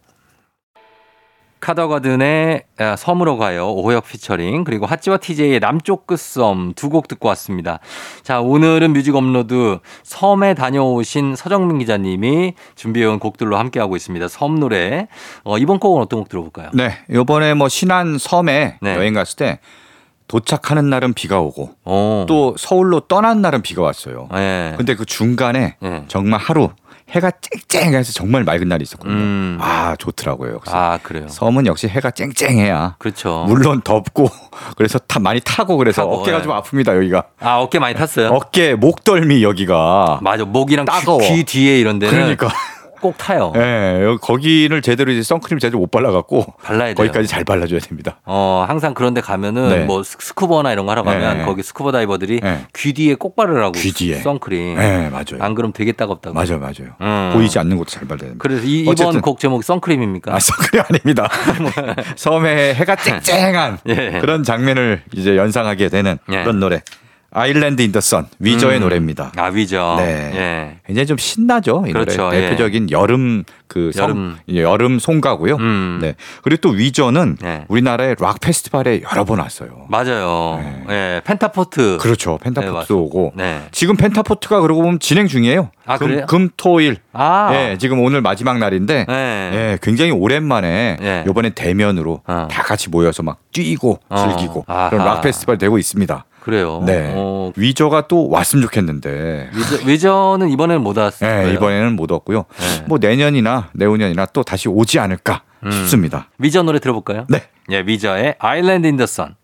카더가든의 아, 섬으로 가요. 오혁 피처링 그리고 하찌와 TJ의 남쪽 끝섬 두 곡 듣고 왔습니다. 자 오늘은 뮤직 업로드 섬에 다녀오신 서정민 기자님이 준비해온 곡들로 함께하고 있습니다. 섬 노래 어, 이번 곡은 어떤 곡 들어볼까요? 네 이번에 뭐 신안 섬에 네. 여행 갔을 때 도착하는 날은 비가 오고 오. 어. 또 서울로 떠난 날은 비가 왔어요. 네. 근데 그 중간에 네. 정말 하루 해가 쨍쨍해서 정말 맑은 날이 있었거든요. 음. 아 좋더라고요. 아 그래요. 섬은 역시 해가 쨍쨍해야. 그렇죠. 물론 덥고 <laughs> 그래서 타, 많이 타고 그래서 타고, 어깨가 네. 좀 아픕니다 여기가. 아 어깨 많이 탔어요. 어깨 목덜미 여기가. 맞아 목이랑 따가워. 귀, 귀 뒤에 이런 데는. 그러니까. 꼭 타요. 네, 거기를 제대로 이제 선크림 제대로 못 발라갖고 발라야 돼요. 거기까지 잘 발라줘야 됩니다. 어, 항상 그런데 가면은 네. 뭐 스쿠버나 이런 거 하러 가면 네. 거기 스쿠버 다이버들이 네. 귀 뒤에 꼭 바르라고 귀 뒤에 선크림. 네, 맞아요. 안 그럼 되게 따갑다고. 맞아요, 맞아요. 음. 보이지 않는 것도 잘 발라야 됩니다. 그래서 이, 이번 곡 제목 선크림입니까? 아, 선크림 아닙니다. <laughs> 섬에 해가 쨍쨍한 예. 그런 장면을 이제 연상하게 되는 예. 그런 노래. Island in the Sun 위저의 음. 노래입니다. 아 위저. 네. 예. 굉장히 좀 신나죠. 이 그렇죠. 노래. 대표적인 예. 여름 그 여름 성, 여름 송가고요. 음. 네. 그리고 또 위저는 예. 우리나라의 락 페스티벌에 여러 번 왔어요. 맞아요. 네. 예. 펜타포트. 그렇죠. 펜타포트 네, 오고. 네. 지금 펜타포트가 그러고 보면 진행 중이에요. 아, 금, 그래요? 금, 토, 일. 아. 예, 지금 오늘 마지막 날인데 네. 예, 굉장히 오랜만에 네. 이번에 대면으로 어. 다 같이 모여서 막 뛰고 어. 즐기고 어. 그런 락 페스티벌 되고 있습니다. 그래요. 네. 어. 위저가 또 왔으면 좋겠는데. 위저, 위저 는 이번에는 못 왔어요. 네, 이번에는 못 왔고요. 네. 뭐 내년이나 내후년이나 또 다시 오지 않을까 음. 싶습니다. 위저 노래 들어볼까요? 네. 예, 위저의 Island in the Sun.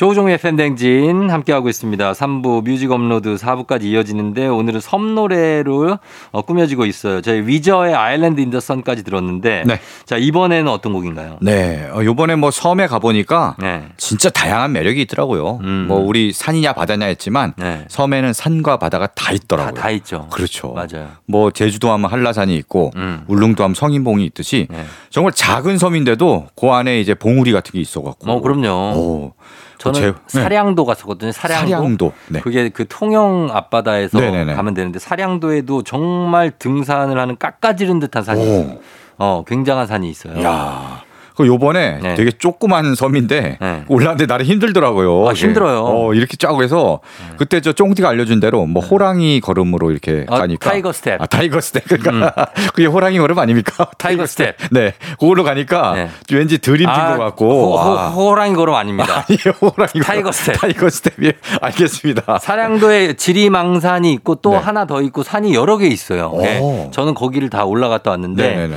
조우종의 FM 댕진 함께하고 있습니다. 3부 뮤직 업로드 4부까지 이어지는데 오늘은 섬 노래로 어, 꾸며지고 있어요. 저희 위저의 Island in the Sun까지 들었는데 네. 자 이번에는 어떤 곡인가요? 네, 어, 이번에 뭐 섬에 가보니까 네. 진짜 다양한 매력이 있더라고요. 음. 뭐 우리 산이냐 바다냐 했지만 네. 섬에는 산과 바다가 다 있더라고요. 다, 다, 있죠. 그렇죠. 맞아요. 뭐 제주도 하면 한라산이 있고 음. 울릉도 하면 성인봉이 있듯이 네. 정말 작은 섬인데도 그 안에 이제 봉우리 같은 게 있어갖고. 어 그럼요. 오. 저는 제, 네. 사량도 갔었거든요. 사량도. 사량도. 네. 그게 그 통영 앞바다에서 네네네. 가면 되는데 사량도에도 정말 등산을 하는 깎아지른 듯한 산이 있어요. 어, 굉장한 산이 있어요. 야. 그 요번에 네. 되게 조그만 섬인데 네. 올라는데 나름 힘들더라고요. 아, 힘들어요. 어, 이렇게 짜고 해서 네. 그때 저 쫑디가 알려준 대로 뭐 호랑이 걸음으로 이렇게 아, 가니까 tiger step. 아, tiger step. 그러니까 음. <laughs> 그게 호랑이 걸음 아닙니까? <laughs> tiger step. <laughs> 네. 그걸로 가니까 네. 왠지 덜 힘든 아, 것 같고. 호, 랑이 걸음 아닙니다. 아니요. 호랑이 tiger step. Tiger step이 알겠습니다. 사량도에 지리망산이 있고 또 네. 하나 더 있고 산이 여러 개 있어요. 네. 저는 거기를 다 올라갔다 왔는데 네네네.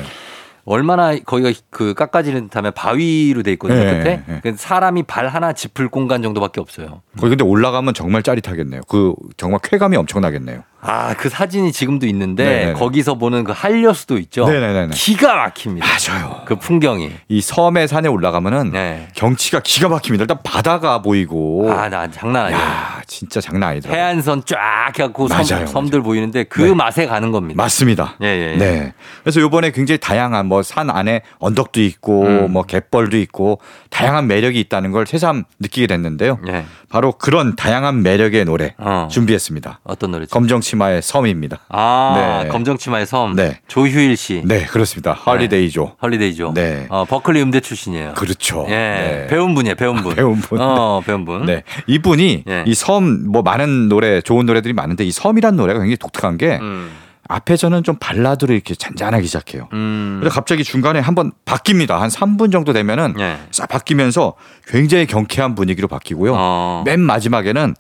얼마나 거기가 그 깎아지는 듯하면 바위로 돼 있거든요. 네, 끝에 네. 그 사람이 발 하나 짚을 공간 정도밖에 없어요. 거기 근데 올라가면 정말 짜릿하겠네요. 그 정말 쾌감이 엄청나겠네요. 아, 그 사진이 지금도 있는데 네네네. 거기서 보는 그 한려수도 있죠. 네네네. 기가 막힙니다. 맞아요. 그 풍경이. 이 섬의 산에 올라가면은 네. 경치가 기가 막힙니다. 일단 바다가 보이고. 아, 나 장난 아니에요. 야, 진짜 장난 아니더라고요. 해안선 쫙 해갖고 맞아요, 섬, 섬들 맞아요. 보이는데 그 네. 맛에 가는 겁니다. 맞습니다. 예, 예, 예. 네. 그래서 요번에 굉장히 다양한 뭐 산 안에 언덕도 있고 음. 뭐 갯벌도 있고 다양한 매력이 있다는 걸 새삼 느끼게 됐는데요. 예. 바로 그런 다양한 매력의 노래 어. 준비했습니다. 어떤 노래죠? 검정치마의 섬입니다. 아, 네. 검정치마의 섬. 네. 조휴일 씨. 네, 그렇습니다. Holiday죠. 네. Holiday죠. 네. 어, 버클리 음대 출신이에요. 그렇죠. 예. 네. 배운 분이에요, 배운 분. 아, <laughs> 배운 분. 어, 배운 분. 네. 이분이 예. 이섬 뭐 많은 노래, 좋은 노래들이 많은데 이 섬이란 노래가 굉장히 독특한 게 음. 앞에서는 좀 발라드로 이렇게 잔잔하기 시작해요. 음. 그래서 갑자기 중간에 한번 바뀝니다. 한 3분 정도 되면은 네. 싹 바뀌면서 굉장히 경쾌한 분위기로 바뀌고요. 어. 맨 마지막에는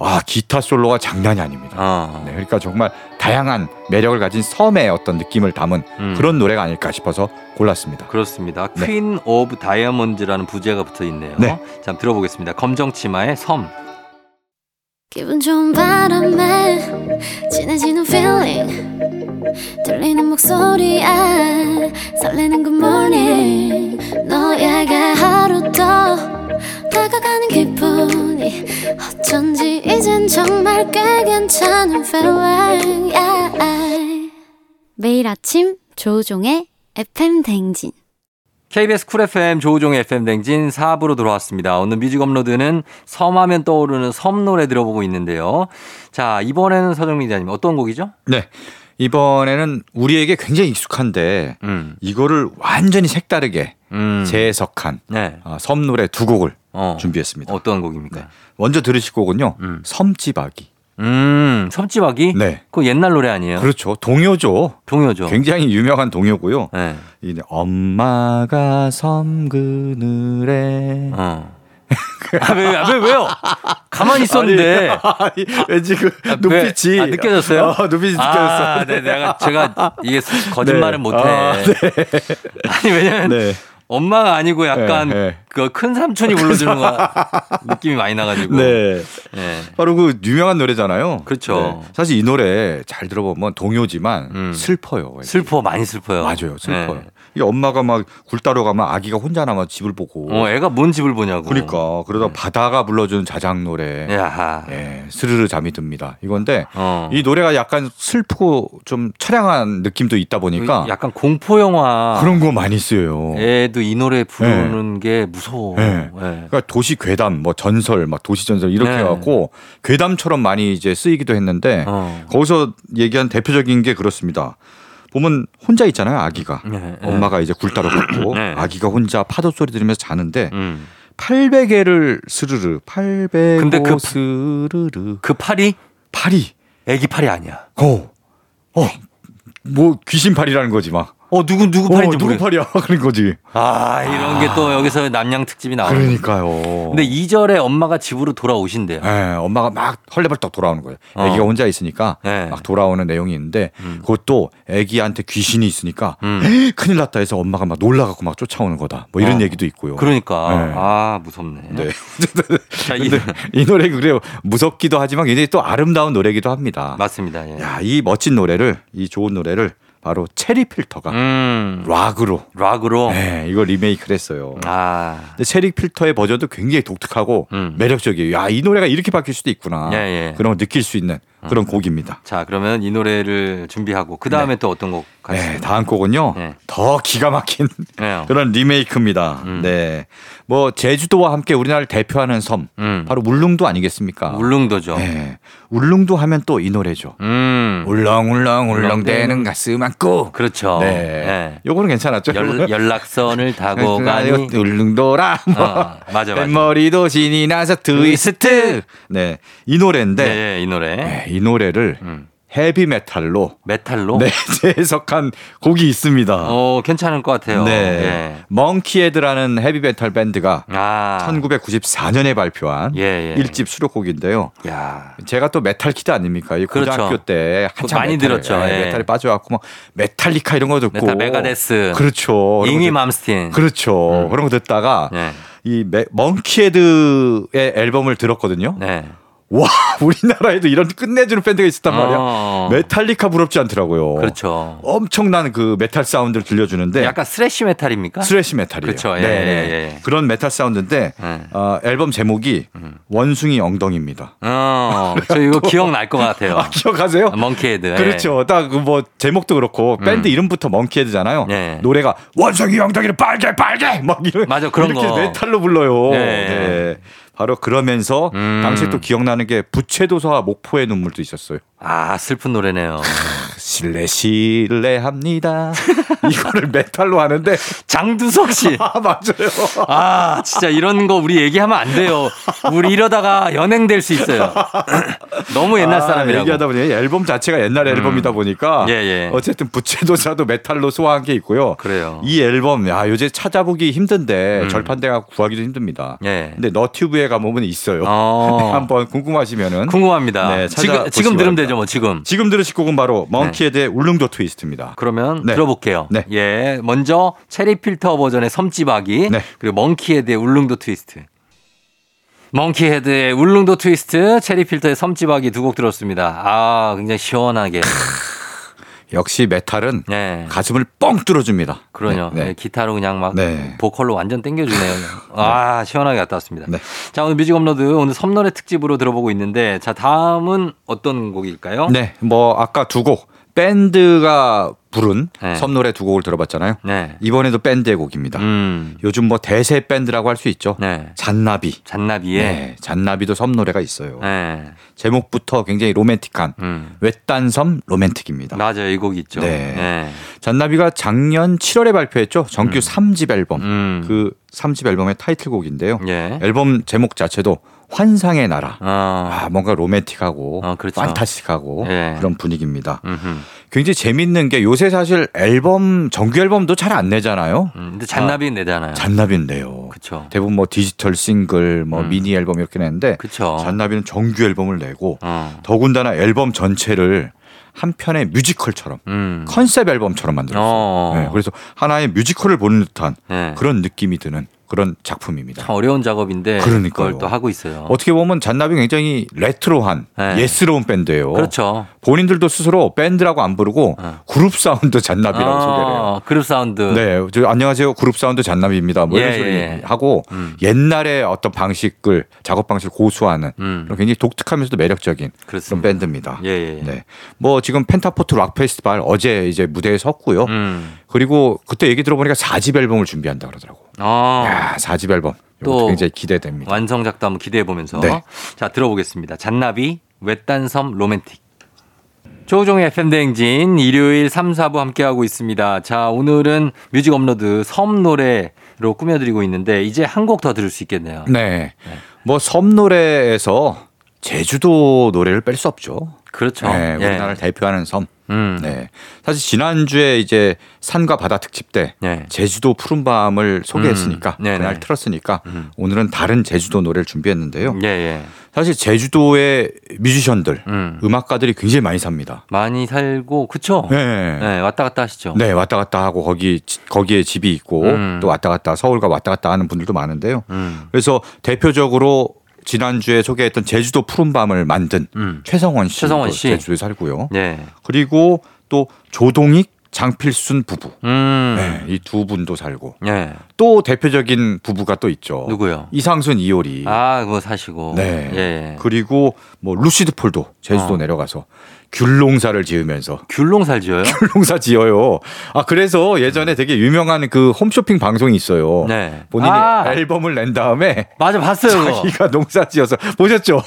아 기타 솔로가 장난이 아닙니다. 어. 네, 그러니까 정말 다양한 매력을 가진 섬의 어떤 느낌을 담은 음. 그런 노래가 아닐까 싶어서 골랐습니다. 그렇습니다. 네. Queen of Diamonds라는 부제가 붙어 있네요. 네. 자, 들어보겠습니다. 검정 치마의 섬. 기분 좋은 바람에 진해지는 feeling 들리는 목소리에 설레는 good morning 너에게 하루 더 괜찮은 feeling yeah. 매일 아침 조우종의 FM 댕진 KBS Cool FM 조우종의 FM 댕진 4부로 돌아왔습니다. 오늘 뮤직 업로드는 섬하면 떠오르는 섬 노래 들어보고 있는데요. 자, 이번에는 서정민 기자님 어떤 곡이죠? 네. 이번에는 우리에게 굉장히 익숙한데 음. 이거를 완전히 색다르게 음. 재해석한 네. 어, 섬 노래 두 곡을 어. 준비했습니다. 어떤 곡입니까? 네. 먼저 들으실 곡은요. 음. 섬지박이. 음, 섬지박이? 네. 그 옛날 노래 아니에요? 그렇죠. 동요죠. 동요죠. 굉장히 유명한 동요고요. 네. 이 엄마가 섬 그늘에 어. 아, 왜, 아, 왜, 왜요? 가만히 있었는데. 아니, 왠지 그 아, 눈빛이. 아, 느껴졌어요? 어, 눈빛이 느껴졌어. 아, 네, 내가, 제가 이게 거짓말을 네. 못해. 아, 네. 아니, 왜냐면. 네. 엄마가 아니고 약간 네, 네. 그큰 삼촌이 불러주는 거 느낌이 많이 나가지고. 네. 네. 바로 그 유명한 노래잖아요. 그렇죠. 네. 사실 이 노래 잘 들어보면 동요지만 음. 슬퍼요. 슬퍼 많이 슬퍼요. 맞아요, 슬퍼요. 네. 이 엄마가 막 굴 따러 가면 아기가 혼자 남아 집을 보고. 어, 애가 뭔 집을 보냐고. 그러니까 그러다 네. 바다가 불러주는 자작 노래. 야하. 예, 스르르 잠이 듭니다. 이건데 어. 이 노래가 약간 슬프고 좀 처량한 느낌도 있다 보니까 약간 공포 영화 그런 거 많이 쓰여요. 애도 이 노래 부르는 네. 게 무서워. 네. 네. 그러니까 도시 괴담, 뭐 전설, 막 도시 전설 이렇게 네. 해갖고 괴담처럼 많이 이제 쓰이기도 했는데 어. 거기서 얘기한 대표적인 게 그렇습니다. 보면 혼자 있잖아요, 아기가. 네. 엄마가 이제 굴다로 걷고 아기가 혼자 파도 소리 들으면서 자는데 음. 800개를 스르르, 800개 근데 그, 스르르. 그 팔이? 팔이. 애기 팔이 아니야. 어. 어. 뭐 귀신 팔이라는 거지 막. 어 누구 누구 팔인지 어, 누구 팔이야 <laughs> 그런 거지. 아 이런 아. 게또 여기서 남양 특집이 나오는. 그러니까요. 근데 2절에 엄마가 집으로 돌아오신대요. 네, 엄마가 막 헐레벌떡 돌아오는 거예요. 어. 아기가 혼자 있으니까 네. 막 돌아오는 내용이 있는데 음. 그것도 아기한테 귀신이 있으니까 음. 큰일 났다 해서 엄마가 막 놀라갖고 막 쫓아오는 거다. 뭐 이런 어. 얘기도 있고요. 그러니까 네. 아 무섭네. 네. <laughs> 자, 이, 이 노래 그래요. 무섭기도 하지만 굉장히 또 아름다운 노래기도 합니다. 맞습니다. 예. 야, 이 멋진 노래를 이 좋은 노래를 바로 체리 필터가 음. 락으로 락으로 네, 이거 리메이크를 했어요. 아. 근데 체리 필터의 버전도 굉장히 독특하고 음. 매력적이에요. 야, 이 노래가 이렇게 바뀔 수도 있구나. 예, 예. 그런 걸 느낄 수 있는 그런 음. 곡입니다. 자, 그러면 이 노래를 준비하고 그 다음에 네. 또 어떤 곡 가시죠? 네, 다음 곡은요. 네. 더 기가 막힌 네. <laughs> 그런 리메이크입니다. 음. 네, 뭐 제주도와 함께 우리나라를 대표하는 섬 음. 바로 울릉도 아니겠습니까? 울릉도죠. 네, 울릉도 하면 또 이 노래죠. 음. 울렁울렁 울렁대는 가슴 안고. 그렇죠. 네, 네. 요거는 괜찮았죠. 연, 연락선을 타고 <laughs> 가니 울릉도라. 뭐. 어, 맞아, 맞아. 뱃머리도 신이 나서 트위스트. 네, 이 노래인데. 네, 이 노래. 네, 이 노래를 음. 헤비 메탈로 메탈로 네 <laughs> 재해석한 곡이 있습니다. 어 괜찮을 것 같아요. 네, 예. 멍키헤드라는 헤비 메탈 밴드가 아. 1994년에 발표한 예, 예. 1집 수록곡인데요. 야. 제가 또 metal kid 아닙니까? 그렇죠. 고등학교 때 한참 많이 메탈, 들었죠. 예. 메탈에 빠져 갖고 막 메탈리카 이런 거 듣고 메탈 메가데스 그렇죠. 잉베이 맘스틴 그렇죠. 음. 그런 거 듣다가 예. 이 멍키헤드의 앨범을 들었거든요. 네. 와 <laughs> 우리나라에도 이런 끝내주는 밴드가 있었단 말이야. 어. 메탈리카 부럽지 않더라고요. 그렇죠. 엄청난 그 메탈 사운드를 들려주는데 약간 thrash metal입니까? thrash metal이에요. 그렇죠. 예, 네. 예, 예. 그런 메탈 사운드인데 예. 어, 앨범 제목이 음. 원숭이 엉덩이입니다. 어, 저 이거 <laughs> 기억날 것 같아요. 아, 기억하세요? 멍키헤드. 그렇죠. 딱그뭐 제목도 그렇고 음. 밴드 이름부터 멍키헤드잖아요. 예. 노래가 원숭이 엉덩이는 빨개 빨개 막 이런 맞아 그런 이렇게 거. 메탈로 불러요. 네. 네. 바로 그러면서 음. 당시 또 기억나는 게 부채도서와 목포의 눈물도 있었어요. 아 슬픈 노래네요. 실례 실례합니다. <laughs> 이거를 메탈로 하는데 장두석 씨. <laughs> 아 맞아요. 아 진짜 이런 거 우리 얘기하면 안 돼요. 우리 이러다가 연행될 수 있어요. <laughs> 너무 옛날 아, 사람이라고. 얘기하다 보니 앨범 자체가 옛날 음. 앨범이다 보니까 예, 예. 어쨌든 부채도사도 메탈로 소화한 게 있고요. 그래요. 이 앨범 야 요새 찾아보기 힘든데 음. 절판돼가 구하기도 힘듭니다. 예. 근데 너튜브에 가보면 있어요. 어. 한번 궁금하시면은 궁금합니다. 네, 지금 지금 들으면 되죠, 뭐 지금. 지금 들으실 곡은 바로 멍키헤드의 네. 울릉도 트위스트입니다. 그러면 네. 들어볼게요. 네. 예, 먼저 체리 필터 버전의 섬지박이 네. 그리고 멍키헤드의 울릉도 트위스트. 멍키헤드의 울릉도 트위스트, 체리 필터의 섬지박이 두 곡 들었습니다. 아, 굉장히 시원하게. 역시 메탈은 네. 가슴을 뻥 뚫어줍니다. 그래요. 네. 네. 기타로 그냥 막 네. 보컬로 완전 땡겨주네요. <laughs> 아 시원하게 갔다 왔습니다. 네. 자 오늘 뮤직 업로드 오늘 섬노래 특집으로 들어보고 있는데 자 다음은 어떤 곡일까요? 네, 뭐 아까 두 곡 밴드가 부른 네. 섬노래 두 곡을 들어봤잖아요. 네. 이번에도 밴드의 곡입니다. 음. 요즘 뭐 대세 밴드라고 할 수 있죠. 네. 잔나비. 잔나비에. 네. 잔나비도 섬노래가 있어요. 네. 제목부터 굉장히 로맨틱한 음. 외딴 섬 로맨틱입니다. 맞아요. 이곡 있죠. 네. 네. 잔나비가 작년 7월에 발표했죠. 정규 음. 3집 앨범. 음. 그 3집 앨범의 타이틀곡인데요. 예. 앨범 제목 자체도 환상의 나라. 어. 아, 뭔가 로맨틱하고 어, 그렇죠. 판타스틱하고 예. 그런 분위기입니다. 음흠. 굉장히 재밌는 게 요새 사실 앨범 정규 앨범도 잘 안 내잖아요. 음, 근데 잔나비는 아, 내잖아요. 잔나비는 내요. 그렇죠. 대부분 뭐 디지털 싱글, 뭐 음. 미니 앨범 이렇게 내는데 그쵸. 잔나비는 정규 앨범을 내고 어. 더군다나 앨범 전체를 한 편의 뮤지컬처럼 음. 컨셉 앨범처럼 만들었어요. 어. 네, 그래서 하나의 뮤지컬을 보는 듯한 네. 그런 느낌이 드는 그런 작품입니다. 참 어려운 작업인데 그러니까요. 그걸 또 하고 있어요. 어떻게 보면 잔나비 굉장히 레트로한 네. 예스러운 밴드예요. 그렇죠. 본인들도 스스로 밴드라고 안 부르고 네. 그룹 사운드 잔나비라고 아, 소개를 해요. 그룹 사운드. 네, 저 안녕하세요. 그룹 사운드 잔나비입니다. 뭐 이런 예, 소리 예. 하고 음. 옛날에 어떤 방식을 작업 방식을 고수하는 음. 굉장히 독특하면서도 매력적인 그렇습니다. 그런 밴드입니다. 예, 예, 네. 뭐 지금 펜타포트 락 페스티벌 어제 이제 무대에 섰고요. 음. 그리고 그때 얘기 들어보니까 4집 앨범을 준비한다 그러더라고. 아. 야, 4집 앨범. 또 굉장히 기대됩니다. 완성작도 한번 기대해 보면서 네. 자 들어보겠습니다. 잔나비 외딴섬 로맨틱. 조종의 FM대행진 일요일 3, 4부 함께하고 있습니다. 자, 오늘은 뮤직 업로드 섬 노래로 꾸며드리고 있는데 이제 한 곡 더 들을 수 있겠네요. 네. 네. 뭐 섬 노래에서 제주도 노래를 뺄 수 없죠. 그렇죠. 네, 예. 우리나라를 예. 대표하는 섬. 음. 네. 사실 지난주에 이제 산과 바다 특집 때 네. 제주도 푸른 밤을 소개했으니까 음. 그날 틀었으니까 음. 오늘은 다른 제주도 노래를 준비했는데요. 예, 예. 사실 제주도의 뮤지션들, 음. 악가들이 굉장히 많이 삽니다. 많이 살고 그렇죠. 네. 네. 왔다 갔다 하시죠. 네, 왔다 갔다 하고 거기 거기에 집이 있고 음. 또 왔다 갔다 서울과 왔다 갔다 하는 분들도 많은데요. 음. 그래서 대표적으로 지난주에 소개했던 제주도 푸른밤을 만든 음. 최성원 씨. 최성원 씨. 제주도에 살고요. 네. 그리고 또 조동익 장필순 부부. 음. 네, 이두 분도 살고. 네. 또 대표적인 부부가 또 있죠. 누구요? 이상순 이효리. 아, 그거 사시고. 네. 예. 그리고 뭐 루시드 폴도 제주도 어. 내려가서 귤농사를 지으면서 귤농사 지어요? <laughs> 귤농사 지어요. 아 그래서 예전에 되게 유명한 그 홈쇼핑 방송이 있어요. 네. 본인이 아~ 앨범을 낸 다음에 맞아 봤어요. 자기가 농사 지어서 보셨죠?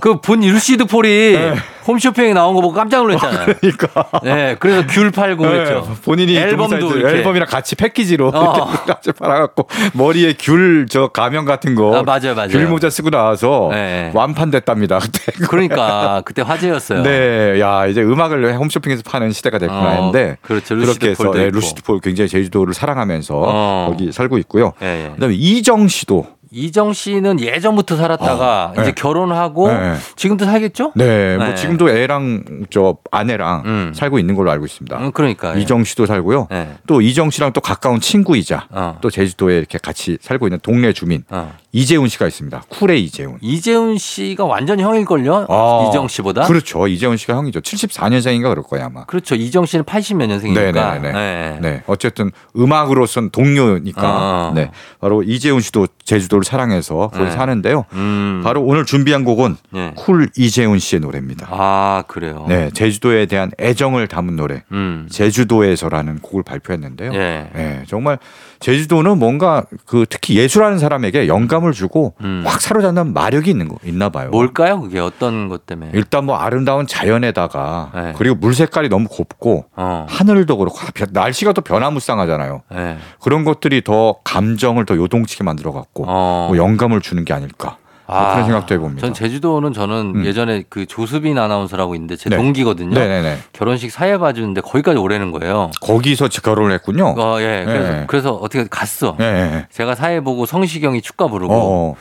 그분 <laughs> 루시드 폴이 네. 홈쇼핑에 나온 거 보고 깜짝 놀랐잖아요. 아, <laughs> 그러니까. 네, 그래서 귤 팔고 네. 그랬죠. 본인이 앨범도 앨범이랑 같이 패키지로 어. <laughs> 같이 팔아갖고 머리에 귤 저 가면 같은 거, 아, 맞아요, 맞아요. 귤 모자 쓰고 나와서 네. 완판됐답니다 그때. <laughs> 그러니까 그때 화제였어요. 네, 야 이제 음악을 홈쇼핑에서 파는 시대가 됐구나 어, 했는데 그렇죠. 그렇게 해서 네, 루시드 폴 굉장히 제주도를 사랑하면서 어. 거기 살고 있고요. 예, 예. 그다음에 이정 씨도 이정 씨는 예전부터 살았다가 어, 이제 네. 결혼하고 네. 지금도 살겠죠? 네, 뭐 네. 지금도 애랑 저 아내랑 음. 살고 있는 걸로 알고 있습니다. 음, 그러니까 이정 씨도 살고요. 네. 또 이정 씨랑 또 가까운 친구이자 어. 또 제주도에 이렇게 같이 살고 있는 동네 주민 어. 이재훈 씨가 있습니다. 쿨의 이재훈. 이재훈 씨가 완전 형일걸요? 아, 이정 씨보다? 그렇죠. 이재훈 씨가 형이죠. 74년생인가 그럴 거예요 아마. 그렇죠. 이정 씨는 80몇 년생이니까. 네네네. 네. 네. 어쨌든 음악으로선 동료니까. 어. 네. 바로 이재훈 씨도 제주도 를 사랑해서 거기 네. 사는데요. 음. 바로 오늘 준비한 곡은 네. 쿨 이재훈 씨의 노래입니다. 아 그래요. 네, 제주도에 대한 애정을 담은 노래. 음. 제주도에서라는 곡을 발표했는데요. 네. 네, 정말 제주도는 뭔가 그 특히 예술하는 사람에게 영감을 주고 음. 확 사로잡는 마력이 있는 거 있나 봐요. 뭘까요? 그게 어떤 것 때문에? 일단 뭐 아름다운 자연에다가 네. 그리고 물 색깔이 너무 곱고 어. 하늘도 그렇고 날씨가 또 변화무쌍하잖아요. 네. 그런 것들이 더 감정을 더 요동치게 만들어 갖고 어. 뭐 영감을 주는 게 아닐까. 뭐 아, 그런 생각도 해봅니다. 전 제주도는 저는 음. 예전에 그 조수빈 아나운서라고 있는데 제 네. 동기거든요. 네네네. 결혼식 사회 봐주는데 거기까지 오래는 거예요. 거기서 결혼을 했군요. 어, 예. 그래서, 네. 그래서 어떻게 갔어. 네. 제가 사회 보고 성시경이 축가 부르고. 어어.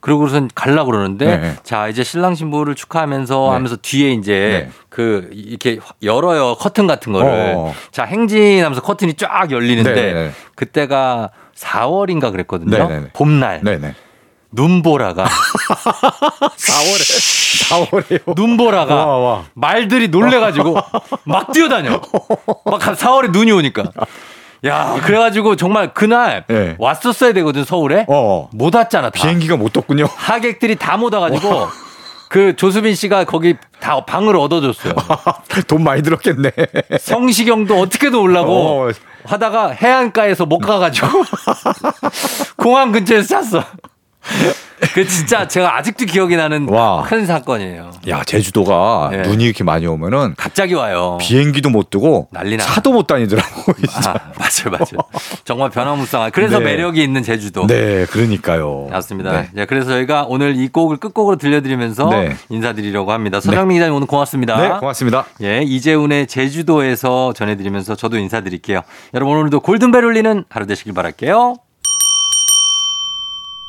그러고선 갈라 그러는데 네. 자 이제 신랑 신부를 축하하면서 네. 하면서 뒤에 이제 네. 그 이렇게 열어요 커튼 같은 거를 어어. 자 행진하면서 커튼이 쫙 열리는데 네, 네. 그때가 4월인가 그랬거든요. 봄날 네네. 눈보라가 <laughs> 4월에 4월에요. 눈보라가 와, 와. 말들이 놀래가지고 <laughs> 막 뛰어다녀. 막 4월에 눈이 오니까. 야, 그래가지고 정말 그날 네. 왔었어야 되거든 서울에. 어. 못 왔잖아. 다. 비행기가 못 떴군요. 하객들이 다 못 와가지고 그 조수빈 씨가 거기 다 방을 얻어줬어요. <laughs> 돈 많이 들었겠네. 성시경도 어떻게든 올라고 어. 하다가 해안가에서 못 가가지고 공항 근처에서 잤어. 그 진짜 제가 아직도 기억이 나는 와. 큰 사건이에요. 야 제주도가 네. 눈이 이렇게 많이 오면은 갑자기 와요. 비행기도 못 뜨고 난리나. 차도 못 다니더라고. 진짜. 아, 맞아요, 맞아요. 정말 변화무쌍한. 그래서 네. 매력이 있는 제주도. 네, 그러니까요. 맞습니다. 네. 네. 그래서 저희가 오늘 이 곡을 끝곡으로 들려드리면서 네. 인사드리려고 합니다. 서정민 기자님 오늘 고맙습니다. 네, 고맙습니다. 예, 이재훈의 제주도에서 전해드리면서 저도 인사드릴게요. 여러분 오늘도 골든벨 울리는 하루 되시길 바랄게요.